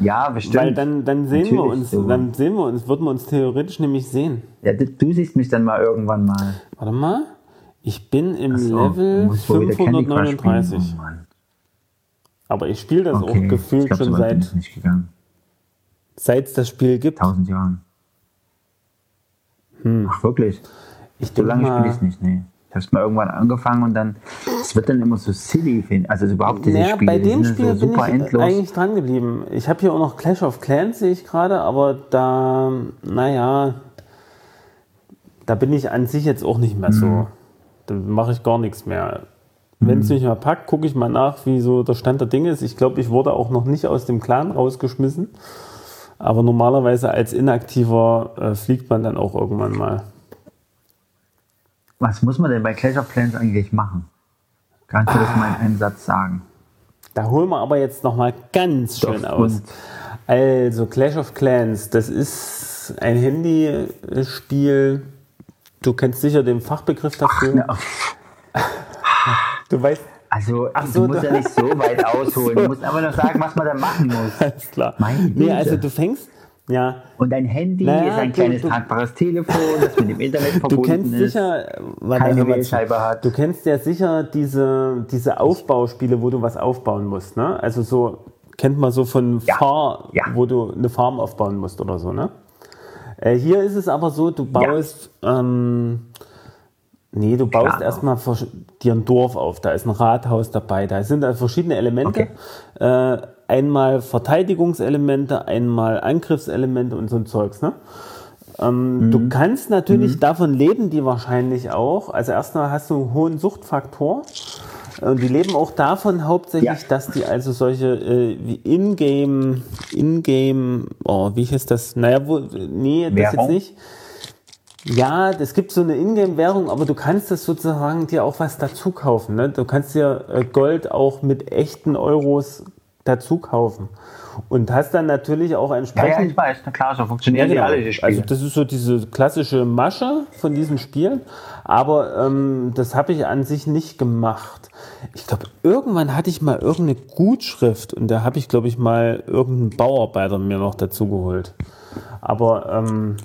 Ja, bestimmt. Weil dann, dann sehen wir Natürlich, uns, so. dann sehen wir uns, würden wir uns theoretisch nämlich sehen. ja, du, siehst mich dann mal irgendwann mal. Warte mal, ich bin im so, Level du musst wohl wieder Candy Crush spielen. 539. Oh Mann. Aber ich spiele das Okay. auch gefühlt glaub, schon seit seit es das Spiel gibt. Tausend Jahren. Hm. Ach, wirklich? Ich So lange spiele ich nicht, nee. Ich habe es mal irgendwann angefangen und dann, es wird dann immer so silly, also überhaupt diese naja, Spiele, bei dem sind Spiel so bin ich endlos. eigentlich dran geblieben. Ich habe hier auch noch Clash of Clans, sehe ich gerade, aber da, naja, da bin ich an sich jetzt auch nicht mehr Mhm. so. Da mache ich gar nichts mehr. Wenn es Mhm. mich mal packt, gucke ich mal nach, wie so der Stand der Dinge ist. Ich glaube, ich wurde auch noch nicht aus dem Clan rausgeschmissen. Aber normalerweise als Inaktiver äh, fliegt man dann auch irgendwann mal. Was muss man denn bei Clash of Clans eigentlich machen? Kannst du das mal in einem Satz sagen? Da holen wir aber jetzt noch mal ganz schön Doch, aus. Also Clash of Clans, das ist ein Handyspiel. Du kennst sicher den Fachbegriff dafür. Na, Du weißt, Also, Ach so, du musst du- ja nicht so weit [laughs] ausholen. Du musst aber noch sagen, was man da machen muss. alles klar. Meine Nee, also du fängst, ja, Und ein Handy Naja, ist ein du- kleines du- tragbares Telefon, das mit dem Internet [laughs] du verbunden kennst ist. sicher, keine. Wählscheibe hat. Du kennst ja sicher diese, diese Aufbauspiele, wo du was aufbauen musst, ne? Also so kennt man so von Ja, Far, ja. wo du eine Farm aufbauen musst oder so, ne? Äh, hier ist es aber so, du baust, ähm, nee, du baust Klar. erstmal dir ein Dorf auf. Da ist ein Rathaus dabei. Da sind da verschiedene Elemente. Äh, einmal Verteidigungselemente, einmal Angriffselemente und so ein Zeugs, ne? Ähm, Mhm. Du kannst natürlich davon leben, die wahrscheinlich auch. Also erstmal hast du einen hohen Suchtfaktor. Und die leben auch davon hauptsächlich, Ja. dass die also solche äh, wie Ingame, Ingame, oh, wie heißt das? Naja, wo, nee, das jetzt Währung? nicht. Ja, es gibt so eine Ingame-Währung, aber du kannst das sozusagen dir auch was dazu kaufen. Ne? Du kannst dir äh, Gold auch mit echten Euros dazu kaufen. Und hast dann natürlich auch Ja, entsprechend ja, ich weiß, na klar, so funktionieren ja, genau. die alle, die Spiele. Also das ist so diese klassische Masche von diesen Spielen. Aber ähm, das habe ich an sich nicht gemacht. Ich glaube, irgendwann hatte ich mal irgendeine Gutschrift und da habe ich, glaube ich, mal irgendeinen Bauarbeiter mir noch dazu geholt. Aber ähm,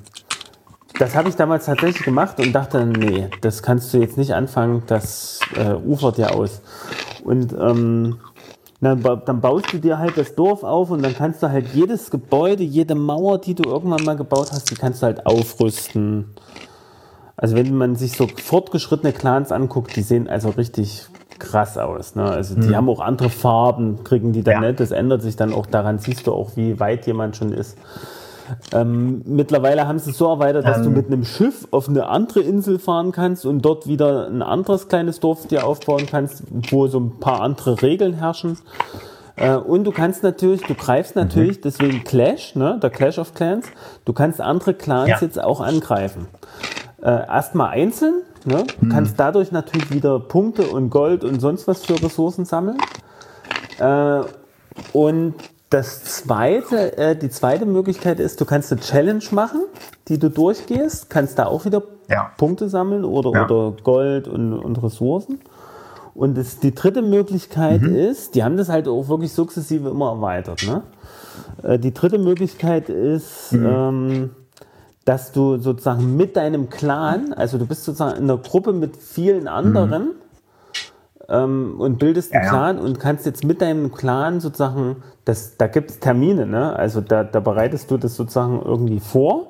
das habe ich damals tatsächlich gemacht und dachte, nee, das kannst du jetzt nicht anfangen, das äh, ufert ja aus. Und ähm, dann, dann baust du dir halt das Dorf auf und dann kannst du halt jedes Gebäude, jede Mauer, die du irgendwann mal gebaut hast, die kannst du halt aufrüsten. Also wenn man sich so fortgeschrittene Clans anguckt, die sehen also richtig krass aus. Ne? Also die haben auch andere Farben, kriegen die dann Ja. nicht. Das ändert sich dann auch daran, siehst du auch, wie weit jemand schon ist. Ähm, mittlerweile haben sie es so erweitert, dass du mit einem Schiff auf eine andere Insel fahren kannst und dort wieder ein anderes kleines Dorf dir aufbauen kannst, wo so ein paar andere Regeln herrschen. Äh, und du kannst natürlich, du greifst natürlich, deswegen Clash, ne, der Clash of Clans, du kannst andere Clans Ja. jetzt auch angreifen. Äh, Erstmal einzeln, ne, du kannst dadurch natürlich wieder Punkte und Gold und sonst was für Ressourcen sammeln. Äh, und das zweite, äh, die zweite Möglichkeit ist, du kannst eine Challenge machen, die du durchgehst, kannst da auch wieder Ja. Punkte sammeln oder, Ja. oder Gold und, und Ressourcen. Und das, die dritte Möglichkeit Mhm. ist, die haben das halt auch wirklich sukzessive immer erweitert. Ne? Äh, Die dritte Möglichkeit ist, Mhm. ähm, dass du sozusagen mit deinem Clan, also du bist sozusagen in einer Gruppe mit vielen anderen ähm, und bildest einen. Ja, ja. Clan und kannst jetzt mit deinem Clan sozusagen, das, da gibt es Termine, ne? also da, da bereitest du das sozusagen irgendwie vor.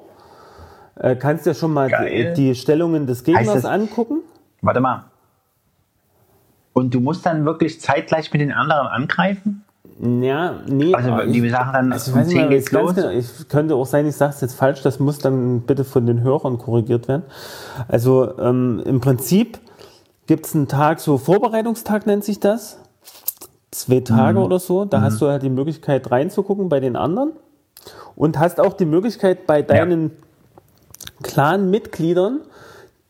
Äh, kannst dir schon mal die, die Stellungen des Gegners das- angucken. Warte mal. Und du musst dann wirklich zeitgleich mit den anderen angreifen? Ja, nee. Also die Sachen dann also ich um weiß nicht 10 mal, geht's los? genau, ich könnte auch sein, ich sage es jetzt falsch, das muss dann bitte von den Hörern korrigiert werden. Also ähm, im Prinzip gibt es einen Tag, so Vorbereitungstag nennt sich das. Zwei Tage Mhm. oder so. Da hast du halt die Möglichkeit reinzugucken bei den anderen. Und hast auch die Möglichkeit bei deinen Clan-Mitgliedern,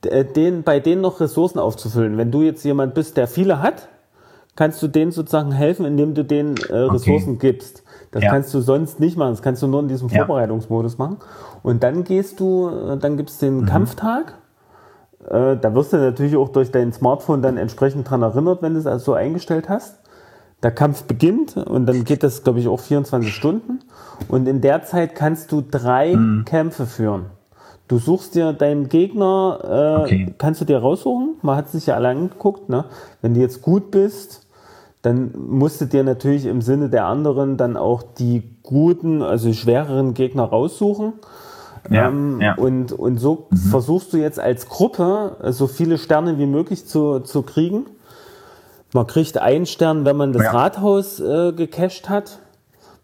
äh, den, bei denen noch Ressourcen aufzufüllen. Wenn du jetzt jemand bist, der viele hat, kannst du denen sozusagen helfen, indem du denen äh, Ressourcen gibst. Das Ja. kannst du sonst nicht machen. Das kannst du nur in diesem Ja. Vorbereitungsmodus machen. Und dann gehst du, äh, dann gibt es den Mhm. Kampftag. Äh, da wirst du natürlich auch durch dein Smartphone dann entsprechend dran erinnert, wenn du es also so eingestellt hast. Der Kampf beginnt und dann geht das, glaube ich, auch 24 Stunden. Und in der Zeit kannst du drei Mhm. Kämpfe führen. Du suchst dir deinen Gegner, äh, Okay. kannst du dir raussuchen. Man hat sich ja alle angeguckt. Ne? Wenn du jetzt gut bist, dann musst du dir natürlich im Sinne der anderen dann auch die guten, also schwereren Gegner raussuchen. Ja, Ähm, ja. Und, und so versuchst du jetzt als Gruppe äh, so viele Sterne wie möglich zu, zu kriegen. Man kriegt einen Stern, wenn man das Ja. Rathaus äh, gecached hat.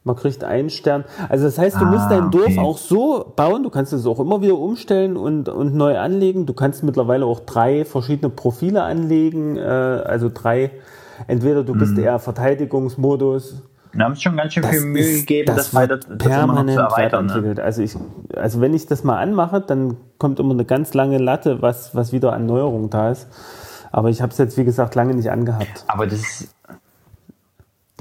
Man kriegt einen Stern. Also das heißt, du Ah, musst dein Dorf okay. auch so bauen. Du kannst es auch immer wieder umstellen und, und neu anlegen. Du kannst mittlerweile auch drei verschiedene Profile anlegen. Äh, also drei. Entweder du Mhm. bist eher Verteidigungsmodus, Wir haben schon ganz schön viel Mühe ist- gegeben, das, weiter, das immer noch permanent zu erweitern. Ne? weiterentwickelt. Also, ich, also wenn ich das mal anmache, dann kommt immer eine ganz lange Latte, was, was wieder an Neuerung da ist. Aber ich habe es jetzt, wie gesagt, lange nicht angehabt. Aber das ist,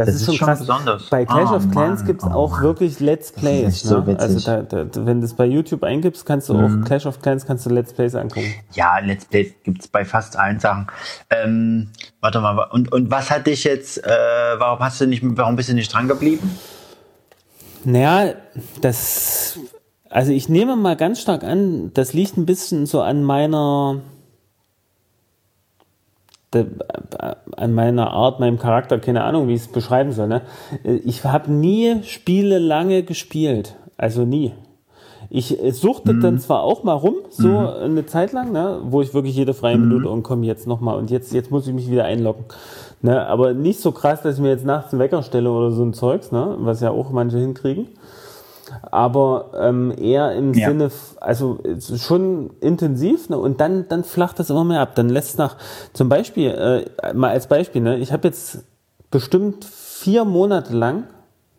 Das, Das ist schon schon krass. besonders. Bei Clash Oh of Clans gibt es oh auch Mann. wirklich Let's Plays. so ne? Also da, da, wenn du es bei YouTube eingibst, kannst du Mhm. auch Clash of Clans kannst du Let's Plays angucken. ja, Let's Play gibt es bei fast allen Sachen. Ähm, warte mal, und, und was hat dich jetzt, äh, warum hast du nicht, warum bist du nicht dran geblieben? Naja, das. Also ich nehme mal ganz stark an, das liegt ein bisschen so an meiner. De- an meiner Art, meinem Charakter, keine Ahnung, wie ich es beschreiben soll. Ne? Ich habe nie Spiele lange gespielt. Also nie. Ich äh, suchte dann zwar auch mal rum, so eine Zeit lang, ne, wo ich wirklich jede freie Minute und komm jetzt nochmal und jetzt, jetzt muss ich mich wieder einloggen. Ne, aber nicht so krass, dass ich mir jetzt nachts einen Wecker stelle oder so ein Zeugs, ne, was ja auch manche hinkriegen. Aber ähm, eher im Ja. Sinne, also schon intensiv ne, und dann, dann flacht das immer mehr ab. Dann lässt es nach, zum Beispiel, äh, mal als Beispiel, ne, ich habe jetzt bestimmt vier Monate lang,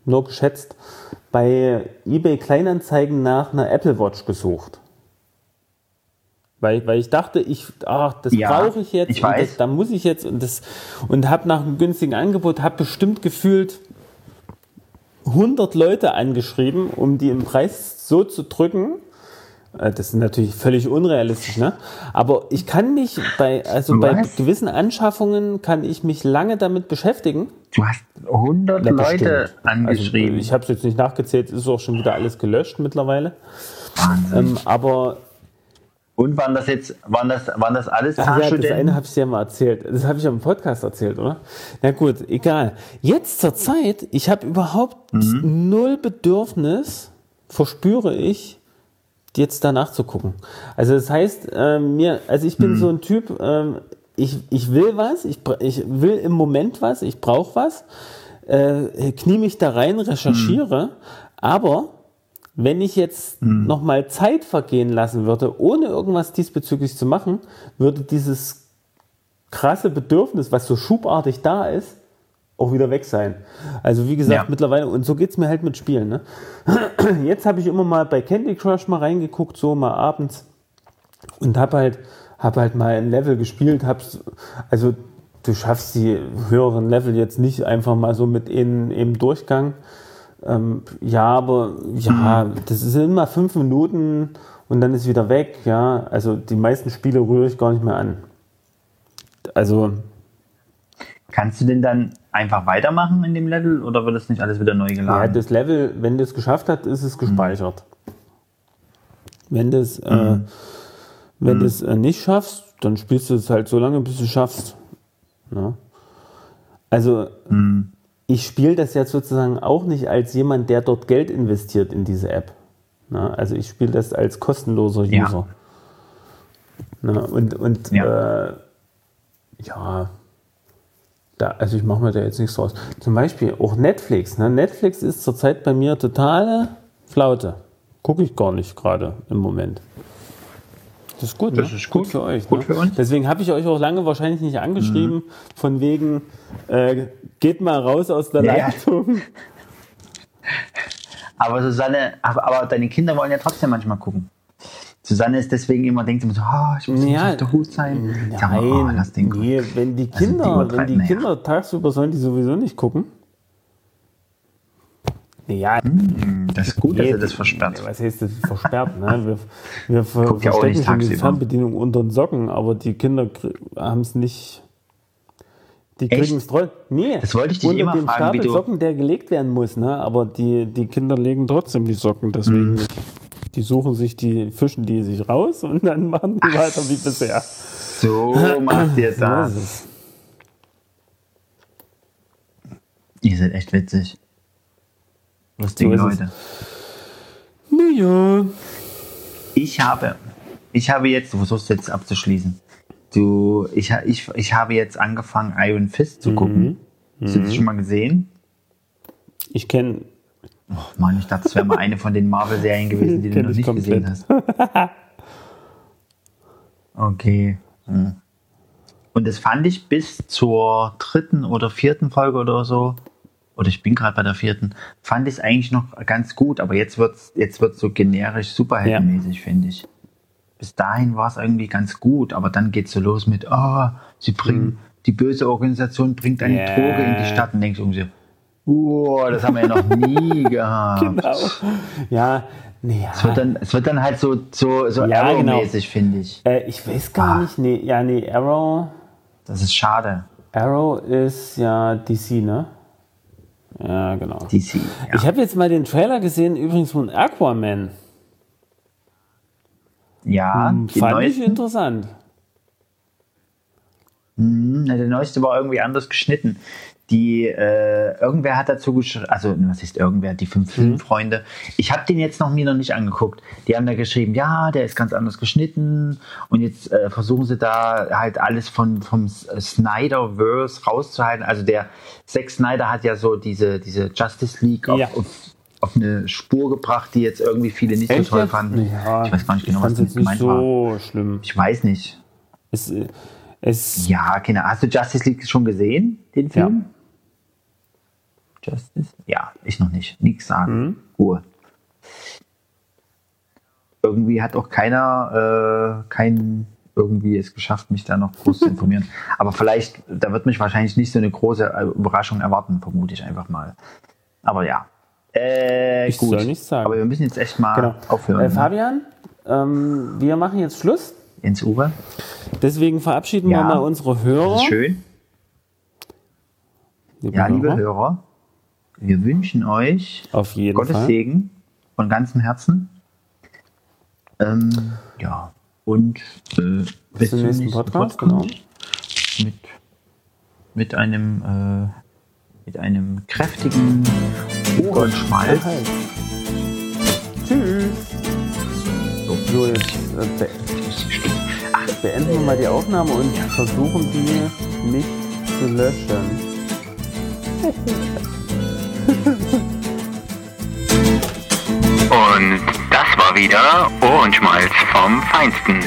nur geschätzt, bei eBay Kleinanzeigen nach einer Apple Watch gesucht. Weil, weil ich dachte, ich, ach, das Ja, brauche ich jetzt ich weiß. das, da muss ich jetzt und das und habe nach einem günstigen Angebot, habe bestimmt gefühlt 100 Leute angeschrieben, um die im Preis so zu drücken. Äh, Das ist natürlich völlig unrealistisch, ne? Aber ich kann mich bei, also bei gewissen Anschaffungen kann ich mich lange damit beschäftigen. Du hast 100 Ja, Leute bestimmt. angeschrieben. Also, ich habe es jetzt nicht nachgezählt, ist auch schon wieder alles gelöscht mittlerweile. Ähm, aber und waren das jetzt, waren das, waren das alles Ach ja, das eine habe ich dir mal erzählt. Das habe ich am Podcast erzählt, oder? Na gut, egal. Jetzt zur Zeit, ich habe überhaupt Mhm. null Bedürfnis, verspüre ich, jetzt danach zu gucken. Also das heißt, ähm, mir, also ich Mhm. bin so ein Typ, ähm, ich, ich will was, ich, ich will im Moment was, ich brauche was, äh, knie mich da rein, recherchiere, aber wenn ich jetzt noch mal Zeit vergehen lassen würde, ohne irgendwas diesbezüglich zu machen, würde dieses krasse Bedürfnis, was so schubartig da ist, auch wieder weg sein. Also wie gesagt, Ja. mittlerweile, und so geht's mir halt mit Spielen. Ne? [clears throat] Jetzt habe ich immer mal bei Candy Crush mal reingeguckt, so mal abends und habe halt, hab halt mal ein Level gespielt. Hab's, also du schaffst die höheren Level jetzt nicht einfach mal so mit in, im Durchgang. Ähm, ja, aber ja, Mhm. das sind immer fünf Minuten und dann ist wieder weg. Ja, also die meisten Spiele rühre ich gar nicht mehr an. Also Kannst du denn dann einfach weitermachen in dem Level oder wird das nicht alles wieder neu ja, geladen? das Level, wenn du es geschafft hast, ist es gespeichert. Wenn du es äh, Mhm. wenn du es äh, nicht schaffst, dann spielst du es halt so lange, bis du es schaffst. Ne? Also Mhm. Ich spiele das jetzt sozusagen auch nicht als jemand, der dort Geld investiert in diese App. Ne? Also ich spiele das als kostenloser Ja. User. Ne? Und, und Ja. Äh, ja, da, also ich mache mir da jetzt nichts draus. Zum Beispiel auch Netflix. Ne? Netflix ist zurzeit bei mir totale Flaute. Gucke ich gar nicht gerade im Moment. Das ist gut, Das ne? ist gut. für euch. Gut ne? für uns. Deswegen habe ich euch auch lange wahrscheinlich nicht angeschrieben, von wegen, äh, geht mal raus aus der Ja, ja. Leitung. [laughs] Aber Susanne, aber, aber deine Kinder wollen ja trotzdem manchmal gucken. Susanne ist deswegen immer, denkt immer so, oh, ich muss Ja, ja, auf der Hut sein. Sag mal, Nein, oh, nee, wenn die Also die Kinder, wenn die. Kinder tagsüber sollen die sowieso nicht gucken. Ja, Das ist gut, dass er das versperrt. Was heißt das versperrt? Ne? Wir, wir ver ja verstecken schon die. Fernbedienung unter den Socken, aber die Kinder haben es nicht. Die kriegen es trotzdem. Nee, Das wollte ich dich immer dem fragen, wie Stapel du- Socken, der gelegt werden muss, ne? aber die, die Kinder legen trotzdem die Socken deswegen nicht. Die suchen sich die, fischen die sich raus und dann machen die weiter wie bisher. So macht ihr [laughs] das. Ihr seid echt witzig. Lustige So ist es. Leute. Naja. Ich habe, ich habe jetzt, du versuchst jetzt abzuschließen. Du, ich, ich, ich habe jetzt angefangen, Iron Fist zu gucken. Hast du das schon mal gesehen? Ich kenne Oh Mann, ich dachte, es wäre mal eine von den Marvel-Serien gewesen, die du [laughs] noch ich nicht komplett. gesehen hast. Okay. Hm. Und das fand ich bis zur dritten oder vierten Folge oder so, oder ich bin gerade bei der vierten, fand ich es eigentlich noch ganz gut, aber jetzt wird es jetzt wird's so generisch superheldenmäßig, finde ich. Bis dahin war es irgendwie ganz gut, aber dann geht es so los mit, ah, sie bringen, die böse Organisation bringt eine. Ja. Droge in die Stadt und denkst du irgendwie, oh, das haben wir ja noch nie [laughs] gehabt. Genau. Ja, nee, Es wird dann, es wird dann halt so, so, so Ja, Arrow-mäßig, finde ich. äh, ich weiß gar Ah. nicht. Nee, ja, nee, Arrow. Das ist schade. Arrow ist ja DC, ne? Ja, genau. DC. Ja. Ich habe jetzt mal den Trailer gesehen, übrigens von Aquaman. ja, Hm, Fand ich neuesten, interessant. Hm, der neueste war irgendwie anders geschnitten. Die, äh, irgendwer hat dazu geschrieben, also was ist irgendwer, die fünf Mhm. Filmfreunde. Ich habe den jetzt noch mir noch nicht angeguckt. Die haben da geschrieben, ja, der ist ganz anders geschnitten und jetzt äh, versuchen sie da halt alles von, vom äh, Snyderverse rauszuhalten. Also der Zack Snyder hat ja so diese, diese Justice League auf, Ja. auf, auf eine Spur gebracht, die jetzt irgendwie viele nicht so toll jetzt? fanden. Ja, ich weiß gar nicht genau, was nicht gemeint war. so schlimm. Ich weiß nicht. Es, äh, es, Ja, genau. Hast du Justice League schon gesehen, den Film? Justice? Ja, ich noch nicht. Nichts sagen. Ruhe. Irgendwie hat auch keiner, äh, kein irgendwie es geschafft, mich da noch groß zu [laughs] informieren. Aber vielleicht, da wird mich wahrscheinlich nicht so eine große äh, Überraschung erwarten, vermute ich einfach mal. Aber ja. Äh, Ich gut. soll nichts sagen. Aber wir müssen jetzt echt mal genau. aufhören. Äh, ne? Fabian, ähm, wir machen jetzt Schluss. Ins Uwe. Deswegen verabschieden Ja. wir mal unsere Hörer. Schön. Liebe Ja, liebe Hörer. Hörer, wir wünschen euch Auf jeden Gottes Fall. Segen von ganzem Herzen. Ähm, ja, und äh, bis, zum nächsten Podcast, genau. Mit, mit einem äh, mit einem kräftigen Ohrenschmalz. Halt. Tschüss. So, jetzt äh, be beenden wir mal die Aufnahme und versuchen die nicht zu löschen. [laughs] Und das war wieder Ohrenschmalz vom Feinsten.